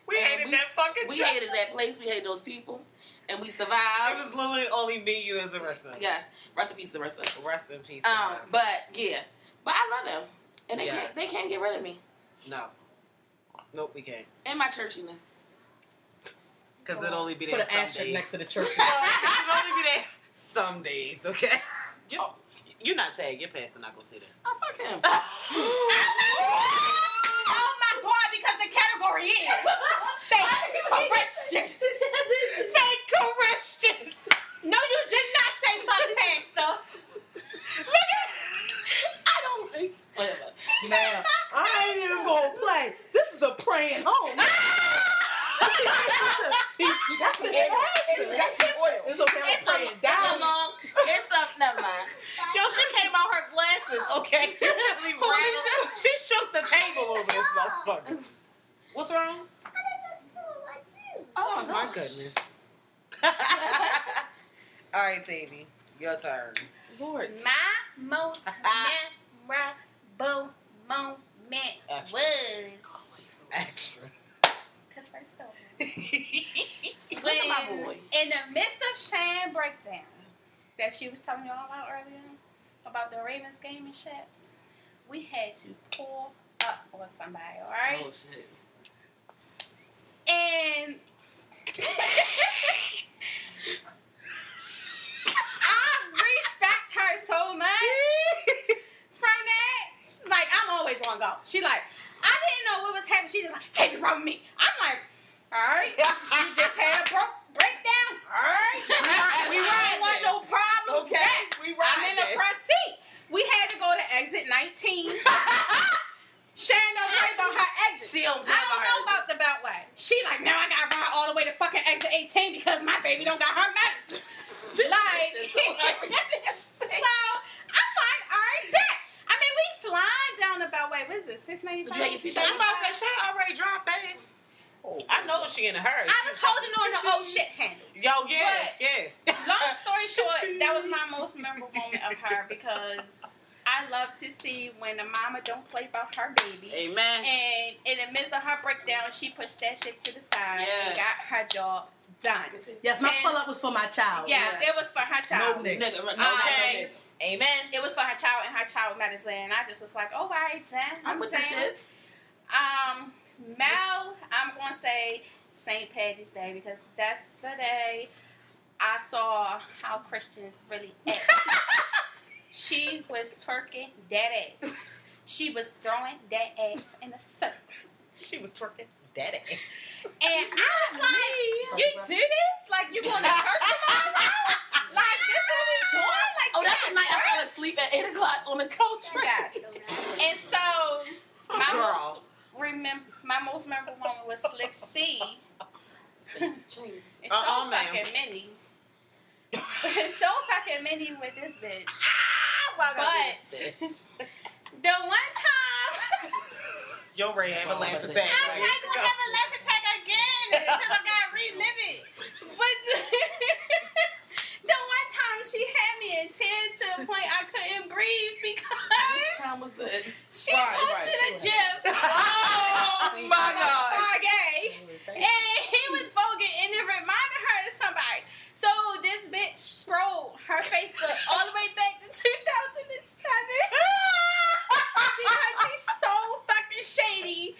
We And hated we- that fucking. Church. We job. hated that place. We hated those people. And we survived. It was literally only me, you, as a wrestler. yes. Rest in peace the rest of us. Rest in peace. Um, but yeah. But I love them. And they Yes. can't they can't get rid of me. no. Nope, we can't. And my churchiness. Because it'll only be Put there an some asterisk days. next to the church. It'll only be there some days, okay? You, you're not tagged. Your pastor not to see this. Oh fuck him. Oh my god, because the category is fake Christians. Fake Christians! No, you did not say fuck pastor. Look at. I don't think whatever. Man, I ain't even gonna play. This is a praying home. Ah! That's the That's the oil. It's okay. I'm It's a, praying down. Long it's some never mind. Yo, she came out her glasses, okay? really Holy rattled. She shook the table over this motherfucker. What's wrong? I didn't know someone like you. Oh, my goodness. All right, Tavy, your turn. Lord. My most memorable moment Extra. was Extra. because first off, Look when at my boy. in the midst of Shane breakdown that she was telling y'all about earlier about the Ravens game and shit, we had to pull up on somebody, all right? Oh shit. And I respect her so much from that. Like, I'm always on go. She like, I didn't know what was happening. She just like, take it from me. I'm like, all right. She just had a broke breakdown. All right. We don't want no problems. Okay, back. we I'm in the front seat. We had to go to exit 19. Shannon don't about her exit. She don't I don't know about the beltway. She like, now I gotta ride all the way to fucking exit 18 because my baby don't got her medicine. like, so I'm like, all right, bet. I mean, we flying down the beltway. What is it, 695? Did you have your I'm about to say, she already drive fast. I know she in a hurry. I was holding on the old shit handle. Yo, yeah, But- yeah. Long story short, that was my most memorable moment of her because I love to see when a mama don't play about her baby. Amen. And in the midst of her breakdown, she pushed that shit to the side and got her job done. Yes, my And- pull up was for my child. Yes, it was for her child. nigga. Nigga, um, no, Okay. Amen. It was for her child and her child medicine. I just was like, oh, all right, then. I'm with the shits. Um, Mel, I'm gonna say St. Patty's Day because that's the day I saw how Christians really act. she was twerking that ass. She was throwing that ass in a circle. She was twerking that ass. And I was like, you do this? Like, you going to church tomorrow? Like, this what we doing? Like, Oh, that's at the night I fell asleep at 8 o'clock on the couch. Yes. And so, my Girl. Remem- my most memorable moment was Slick C. It's so Uh-uh, ma'am. fucking many. it's so fucking many with this bitch. Ah, why But- this bitch? The one time, Yo, Ray, have a laugh attack. I'm not here gonna have a laugh attack again because I gotta relive it. But the one time she had me in tears to the point I couldn't breathe because time was that? She Right, posted right. a gif. Oh, my God. Gay, and he was voguing and it reminded her of somebody. So this bitch scrolled her Facebook all the way back to 2007 because she's so fucking shady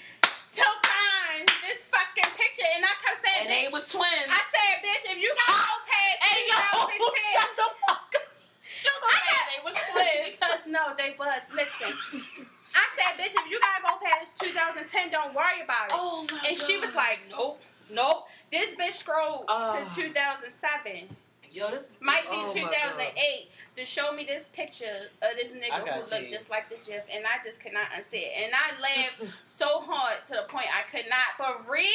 to find this fucking picture. And I kept saying, And they was twins. I said, bitch, if you can go past Hey, yo, 2010, shut the fuck up. You I gonna got- they was twins. because no, they was. Listen, I said, bitch, if you gotta go past 2010, don't worry about it. oh my and she was like, nope, nope. This bitch scrolled Oh. to 2007, Yo, this might be Oh 2008, to show me this picture of this nigga who looked tears. just like the GIF, and I just could not unsee it. And I laughed so hard to the point I could not breathe.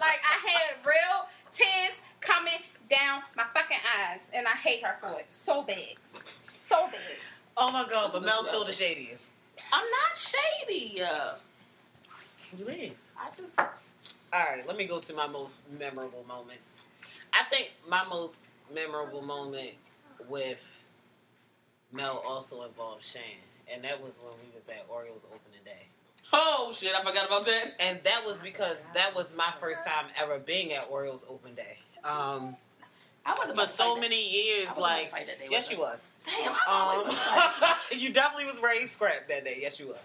Like I had real tears coming down my fucking eyes, and I hate her for it so bad, so bad. Oh my god, but Mel's still the shadiest. I'm not shady. Uh, You is. I just Alright, let me go to my most memorable moments. I think my most memorable moment with Mel also involved Shan. And that was when we was at Orioles opening day. oh shit, I forgot about that. And that was because that was my first time ever being at Orioles open day. Um, I wasn't for so many that. years, I wasn't like about to fight that day, yes, was you I? was. Damn, Um, you definitely was ready scrapped that day. Yes, you was.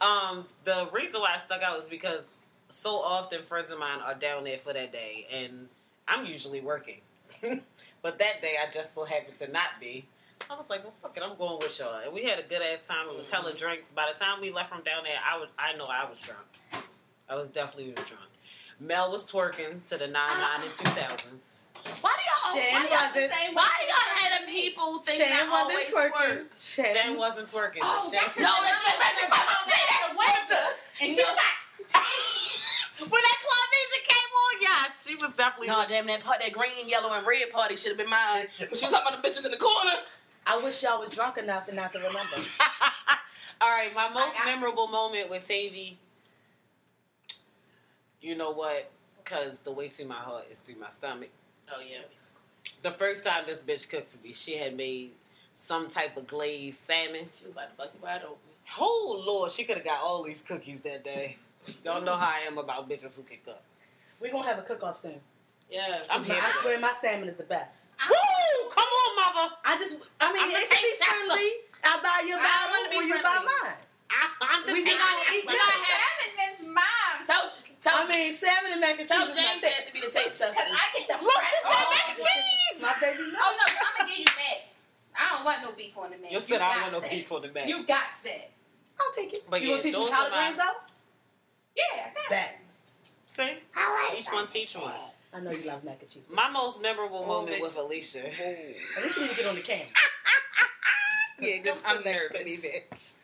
Um, the reason why I stuck out was because so often friends of mine are down there for that day, and I'm usually working. but that day, I just so happened to not be. I was like, well, fuck it, I'm going with y'all. And we had a good ass time. It was hella Mm-hmm. drinks. By the time we left from down there, I was, I know I was drunk. I was definitely drunk. Mel was twerking to the 99 and 2000s. Why do y'all? Shan why do y'all, wasn't. why do y'all have them people think Shan that wasn't always twerking. twerk? Shan, Shan wasn't twerking. Oh, Shan, that's no, that's right. Right, right, right, say that. And she was like, when that club music came on, yeah, she was definitely. No, damn that part, that green, yellow, and red party should have been mine. But she was talking about the bitches in the corner. I wish y'all was drunk enough and not to remember. All right, my most I got memorable moment with Tavy. You know what? Because the way to my heart is through my stomach. Oh yeah. The first time this bitch cooked for me, she had made some type of glazed salmon. She was about to bust it wide open. Oh Lord, she could have got all these cookies that day. Don't know how I am about bitches who can cook. We're gonna have a cook off soon. Yeah. I'm My- here. I swear my salmon is the best. Woo! Come on, mother. I just, I mean, I'm gonna be friendly. I buy your I bottle or you buy mine. I, I'm the We taste- gonna eat we this. gotta have- Salmon is mine. Tell, tell, I mean, salmon and mac and tell cheese is my James thing. that to be the taste tester. Cause I get the Look, fresh she said mac and cheese. My baby no. Oh no, I'm gonna give you that. I don't want no beef on the man. You said I don't want no beef on the back. You got that. I'll take it. But you yeah, gonna teach me those collard are my- greens though? Yeah, I got That. See? Each one teach one. I know you love mac and cheese. My most memorable Oh, moment bitch. with Alicia. At least you need to get on the can. Yeah, Cause I'm nervous.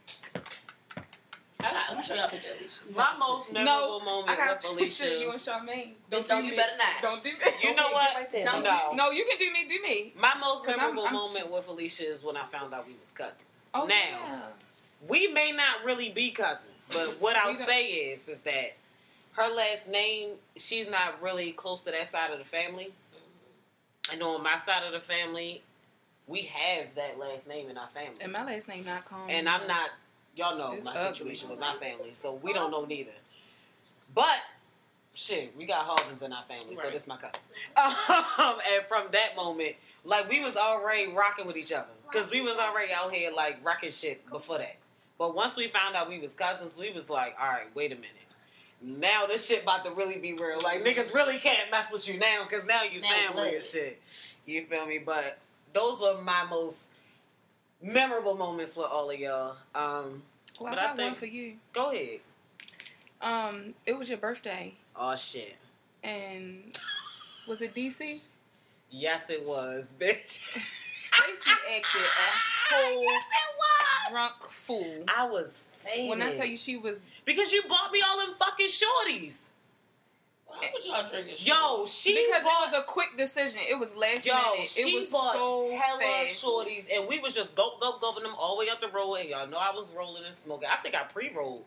I got, let me show y'all a picture of Alicia. My most memorable I moment got with a picture of you Alicia. and Charmaine. Bitch, don't do you me. better not. Don't do me. You know what? get Right there. Don't- No. No, you can do me. Do me. My most 'Cause I'm- memorable I'm- moment with Alicia is when I found out we was cousins. Oh, now, yeah. we may not really be cousins, but what I'll say is, is that her last name, she's not really close to that side of the family. And on my side of the family, we have that last name in our family. And my last name not calm. and I'm not. Y'all know It's my ugly. situation with my family, so we don't know neither. But shit, we got Hawkins in our family, so Right. this my cousin. Um, and from that moment, like we was already rocking with each other because we was already out here like rocking shit before that. But once we found out we was cousins, we was like, all right, wait a minute. Now this shit about to really be real. Like niggas really can't mess with you now because now you Now family and shit. You feel me? But those were my most memorable moments with all of y'all. Um, Well, But I I got one for you. go ahead. Um, it was your birthday, Oh shit. and was it DC? Yes, it was, bitch. Stacy acted a whole drunk fool. I was faded. When I tell you she was, because you bought me all them fucking shorties. Why would y'all drinking? Yo, she because bought, it was a quick decision. It was last Yo, minute. she it was bought so hella fast. shorties, and we was just go go gulping them all the way up the road. And y'all know I was rolling and smoking. I think I pre-rolled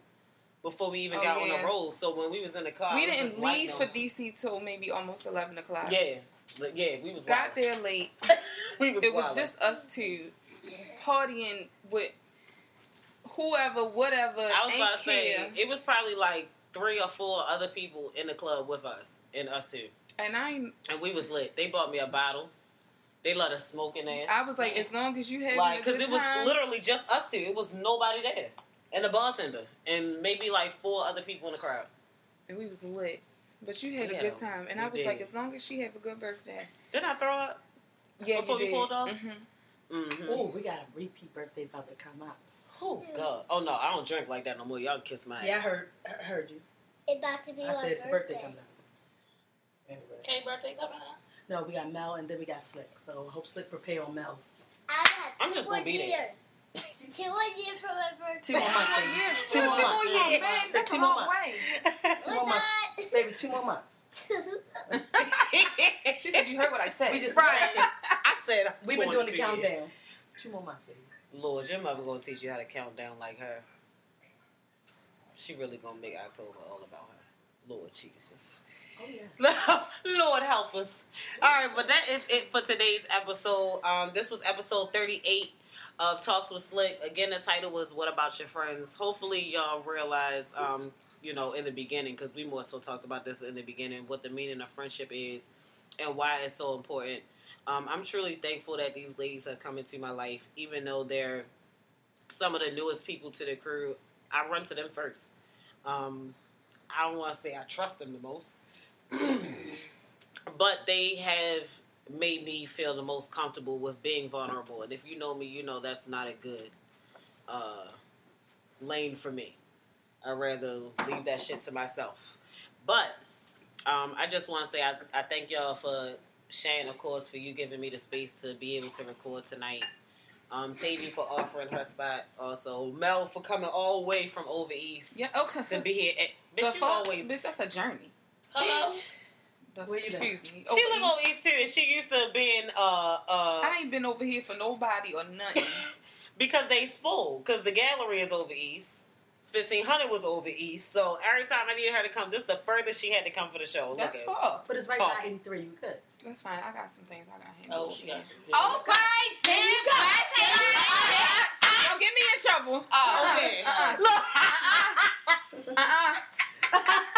before we even Oh, got on the road. So when we was in the car, We I didn't just leave for. DC till maybe almost eleven o'clock. Yeah, but yeah, we was Got wild. there late. we was. it was just us two partying with whoever, whatever. I was about to say it was probably like three or four other people in the club with us and us two, and I, and we was lit. They bought me a bottle. They let us smoke in there. I was like, as long as you had like because it was time, literally just us two. It was nobody there, and the bartender, and maybe like four other people in the crowd. and we was lit. But you had Yeah, a good time, and I was did. like, as long as she have a good birthday. Didn't I throw up? Yeah, Before you we did. pulled off? hmm Mm-hmm. Oh, we got a repeat birthday about to come out. Oh God! Oh no, I don't drink like that no more. Y'all kiss my ass. Yeah, I heard, I heard you. It about to be I my said it's a birthday coming up. Anyway, K birthday coming up. no, we got Mel and then we got Slick. So I hope Slick prepare on Mel's. I got I'm two just more gonna be there. years. two more years from my birthday. Two more months, baby. Two two more more months. years, Yeah. man. That's Two a more long months. way. Two We're more months, baby. Two more months. She said, "You heard what I said." We just right. I said We've been doing the countdown. Two more months, baby. Lord, your mother gonna teach you how to count down like her. She really gonna make October all about her. Lord Jesus. Oh yeah. Lord help us. All right, but that is it for today's episode. Um, this was episode 38 of Talks with Slick. Again, the title was "What About Your Friends." Hopefully, y'all realize, um, you know, in the beginning, because we more so talked about this in the beginning, what the meaning of friendship is and why it's so important. Um, I'm truly thankful that these ladies have come into my life, even though they're some of the newest people to the crew. I run to them first. Um, I don't want to say I trust them the most, but they have made me feel the most comfortable with being vulnerable. And if you know me, you know that's not a good uh, lane for me. I'd rather leave that shit to myself. But um, I just want to say I, I thank y'all for Shane, of course, for you giving me the space to be able to record tonight. Um, Tavy for offering her spot. Also, Mel for coming all the way from over east Yeah. Okay. to be here. And, the bitch, you fuck, always. bitch, that's a journey. Hello. The, Where you excuse me. She live over East. east too, and she used to be in uh uh I ain't been over here for nobody or nothing. because they spoil because the gallery is over east. Fifteen hundred was over east, so every time I needed her to come, this is the furthest she had to come for the show. Look That's at far. But it's right Talk. by 83. You could. That's fine. I got some things I got to handle. Oh, she got some. Okay, Tim. Don't get me in trouble. Uh, uh-uh. Okay. Uh-uh. uh-uh. Look. Uh-uh. uh-uh.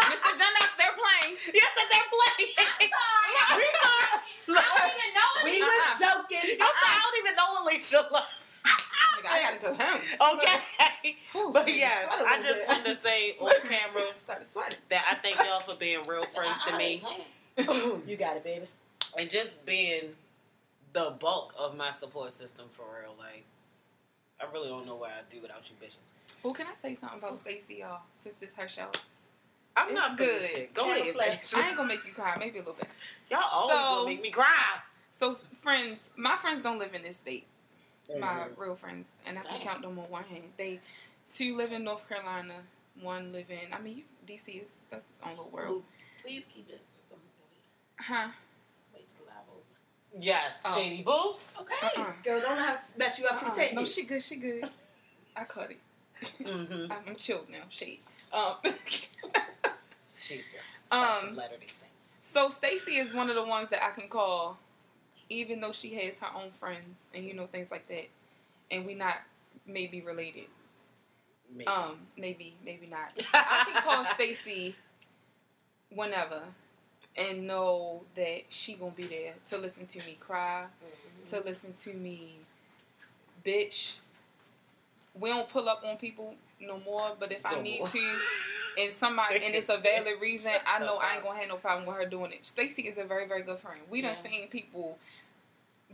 Mr. Dunlap, they're playing. yes, and they're playing. We sorry. Look. I don't even know We Uh-uh. was joking. You said I don't even know Alicia. I gotta go home. Okay. Whew, But yes, I just wanted to say on camera that I thank y'all for being real friends to me. you got it, baby. and just being the bulk of my support system for real. Like, I really don't know what I'd do without you bitches. Well, can I say something about Stacey, y'all? Since it's her show, I'm It's not good. Shit. Go ahead. I ain't gonna make you cry. Maybe a little bit. Y'all always So- gonna make me cry. So, friends, my friends don't live in this state. My Mhm. real friends, and I can Dang. count them on one hand. They two live in North Carolina. One live in. I mean, you, DC is that's its own little world, Please keep it. huh? Wait till live over. Yes, Oh. shady boobs. Okay. Uh-uh. Girl, don't have mess you up. Uh-uh. Continue. No, she good. She good. I cut it. Mm-hmm. I'm, I'm chilled now. Shade. Um, Jesus. Um, Latter Day Saint. so Stacy is one of the ones that I can call, even though she has her own friends and you know things like that, and we not maybe related. Maybe. Um, maybe, maybe not. I can call Stacy whenever and know that she gonna be there to listen to me cry, to listen to me bitch we don't pull up on people no more. But if I need more. to, and somebody and it's a valid reason, I know I ain't gonna have no problem with her doing it. Stacy is a very very good friend. We done Yeah. seen people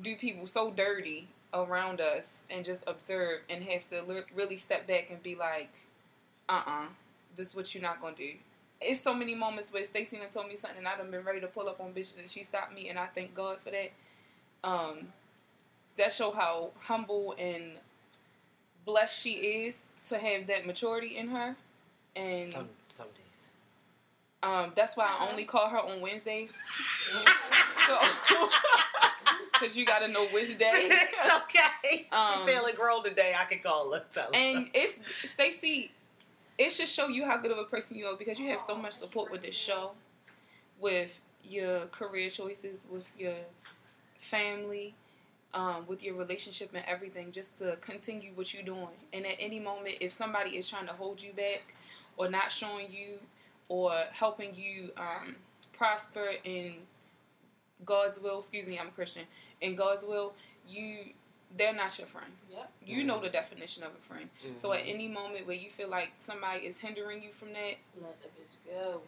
do people so dirty around us and just observe and have to li- really step back and be like, uh uh this is what you're not gonna do. It's so many moments where Stacy done told me something and I done been ready to pull up on bitches and she stopped me and I thank God for that. Um, that show how humble and blessed she is to have that maturity in her. And Some some days. um, that's why I only call her on Wednesdays. So, because you got to know which day. okay. Um, she feeling grown today. I can call her. Tell her. And it's Stacy. It should show you how good of a person you are because you have so much support with this show, with your career choices, with your family, um, with your relationship and everything, just to continue what you're doing. And at any moment, if somebody is trying to hold you back, or not showing you, or helping you um, prosper in God's will, excuse me, I'm a Christian. In God's will, you they're not your friend. Yep. You know the definition of a friend. So Mm-hmm. at any moment where you feel like somebody is hindering you from that, Let the bitch go.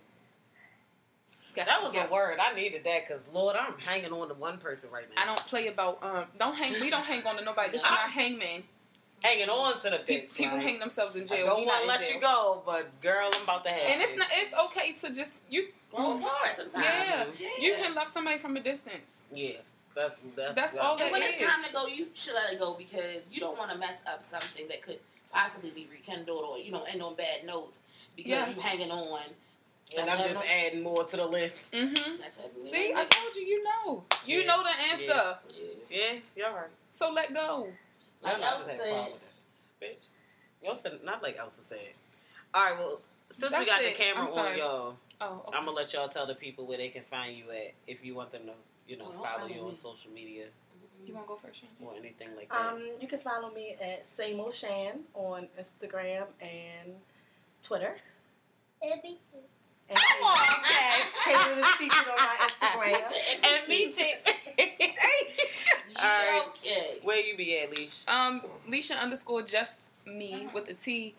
You got that was go. a word. I needed that because Lord, I'm hanging on to one person right now. I don't play about um. Don't hang. We don't hang on to nobody. This is not hangman. hanging on to the Pe- bitch. People like, hang themselves in I jail. don't We want not to let jail. you go, but girl, I'm about to have. And it's to. not. It's okay to just you. Grow apart sometimes. Yeah. yeah. You can love somebody from a distance. Yeah, that's that's That's all And when It it's is. time to go, you should let it go because you don't want to mess up something that could possibly be rekindled or you know end on bad notes because Yes. you hanging on. And I'm just adding more to the list. Mm-hmm. That's what we See, I told you. You know. You Yeah. know the answer. Yeah. Yeah, you're right. So let go. Like I'm not Elsa saying said, problem with that shit. Bitch, Elsa, not like Elsa said. All right, well, since we got it. the camera I'm on sorry. y'all, Oh. Okay. I'm gonna let y'all tell the people where they can find you at if you want them to, you know, don't follow follow you on social media You want to go first? Shannon? or anything like that. Um, you can follow me at Same Shan on Instagram and Twitter. Baby too. And Caitlin is featured on my Instagram. and me too. All right. Okay. Where you be at, Leisha? Um, Leisha underscore just me with a T.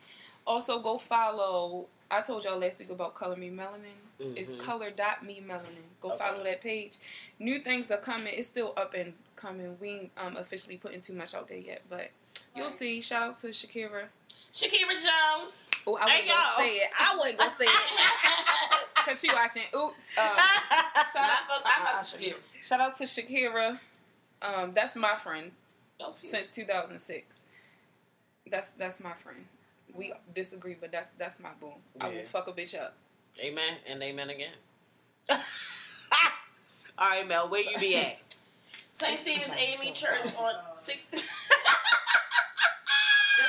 Also, go follow. I told y'all last week about Color Me Melanin. It's Mhm. color dot me melanin. Go Okay. follow that page. New things are coming. It's still up and coming. We ain't um, officially putting too much out there yet, but you'll Right. see. Shout out to Shakira. Shakira Jones. Oh, I Hey, wasn't gonna say it. I wasn't gonna say it because she watching. Oops. Um, shout out. fuck, I Shakira. Shout out to Shakira. Um, that's my friend. Don't since 2006. That's that's my friend. We disagree, but that's that's my boo. I will fuck a bitch up. amen and amen again. All right, Mel, where you be at? St. Stephen's Amy Church on 6th. Just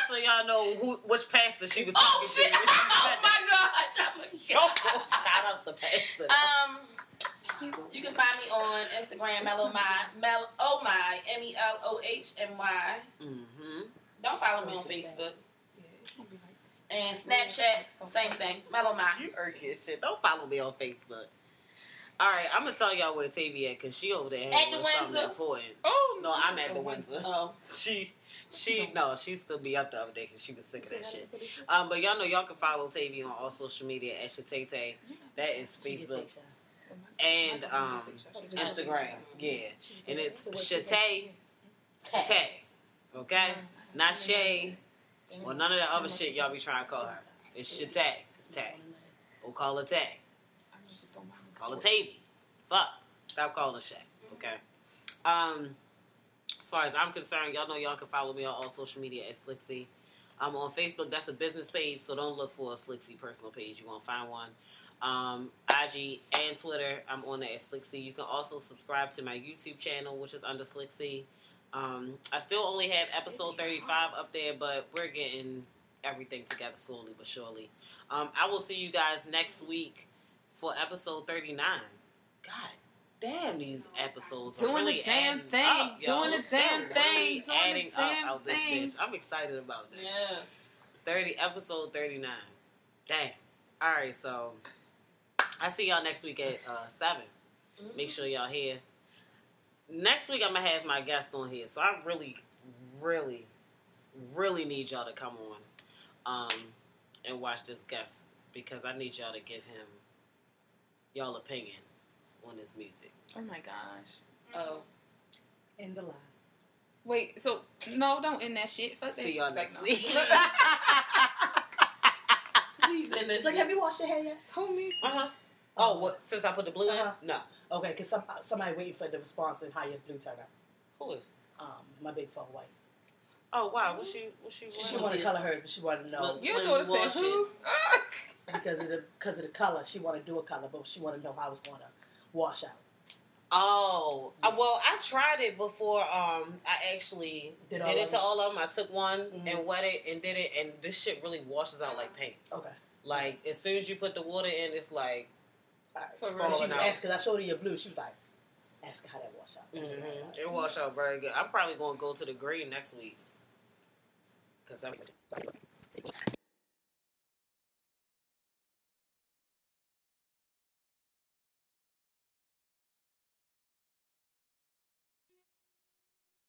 so y'all know who which pastor she was oh talking shit! to. Oh my Yo, gosh! shout out the pastor. Um, you can find me on Instagram, Mellow My, Mel, oh my, M E L O H M Y. mm-hmm. Don't follow me on Facebook and Snapchat. Same thing, Mellow My. You as shit. Don't follow me on Facebook. All right, I'm gonna tell y'all where Tavia at because she over there At the Windsor? important. Oh No, I'm at the Windsor. Oh, She, she, no, she still be up the other day because she was sick of that shit. Um, but y'all know y'all can follow Tavia on all social media at Shatete. That is Facebook and um Instagram. Yeah, and it's Shatay Tay. Okay, not Shay or none of that other shit y'all be trying to call her. It's Shatay. It's Tay. Or call her Tay. Call her Tavy. Fuck. Stop calling her Shay. Okay. Um, as far as I'm concerned, y'all know y'all can follow me on all social media at Slicksy. I'm on Facebook. That's a business page, so don't look for a Slicksy personal page. You won't find one. Um, IG and Twitter, I'm on there at Slicksy. You can also subscribe to my YouTube channel, which is under Slicksy. Um, I still only have episode 35 up there, but we're getting everything together slowly but surely. Um, I will see you guys next week for episode 39. God damn, these episodes are Doing the damn thing, up, doing the damn They're thing, really doing the adding up damn out this thing. bitch. I'm excited about this. yes. 30 episode 39. Damn. All right, so I see y'all next week at uh, 7. Make sure y'all here. Next week I'm gonna have my guest on here, so I really, really, really need y'all to come on um, and watch this guest because I need y'all to give him y'all opinion on his music. Oh my gosh. Oh, In the line. Wait, so no, don't end that shit. Fuck that See shit. y'all It's next like, week. no. he's in this. Like, have you washed your hair yet? Homie. uh huh. Oh, well, Since I put the blue Uh-huh. in? No. Okay, because some, somebody waiting for the response and how your blue turned out. Who is? Um, my big phone wife. Oh wow. What she? What she? She, she wanted to color hers, but she wanted to know Look. Your When daughter you said wash who? because of the because of the color. She wanted to do a color, but she wanted to know how it was going to wash out. Oh, uh, well, I tried it before. Um, I actually Did did, it to them? all of them. I took one Mhm. and wet it and did it, and this shit really washes out like paint. Okay. Like as soon as you put the water in, it's like All right. For real. she was out. asking, I showed her your blue. She was like, ask her how that wash out. mhm, it wash out very good. I'm probably gonna go to the green next week because I'm.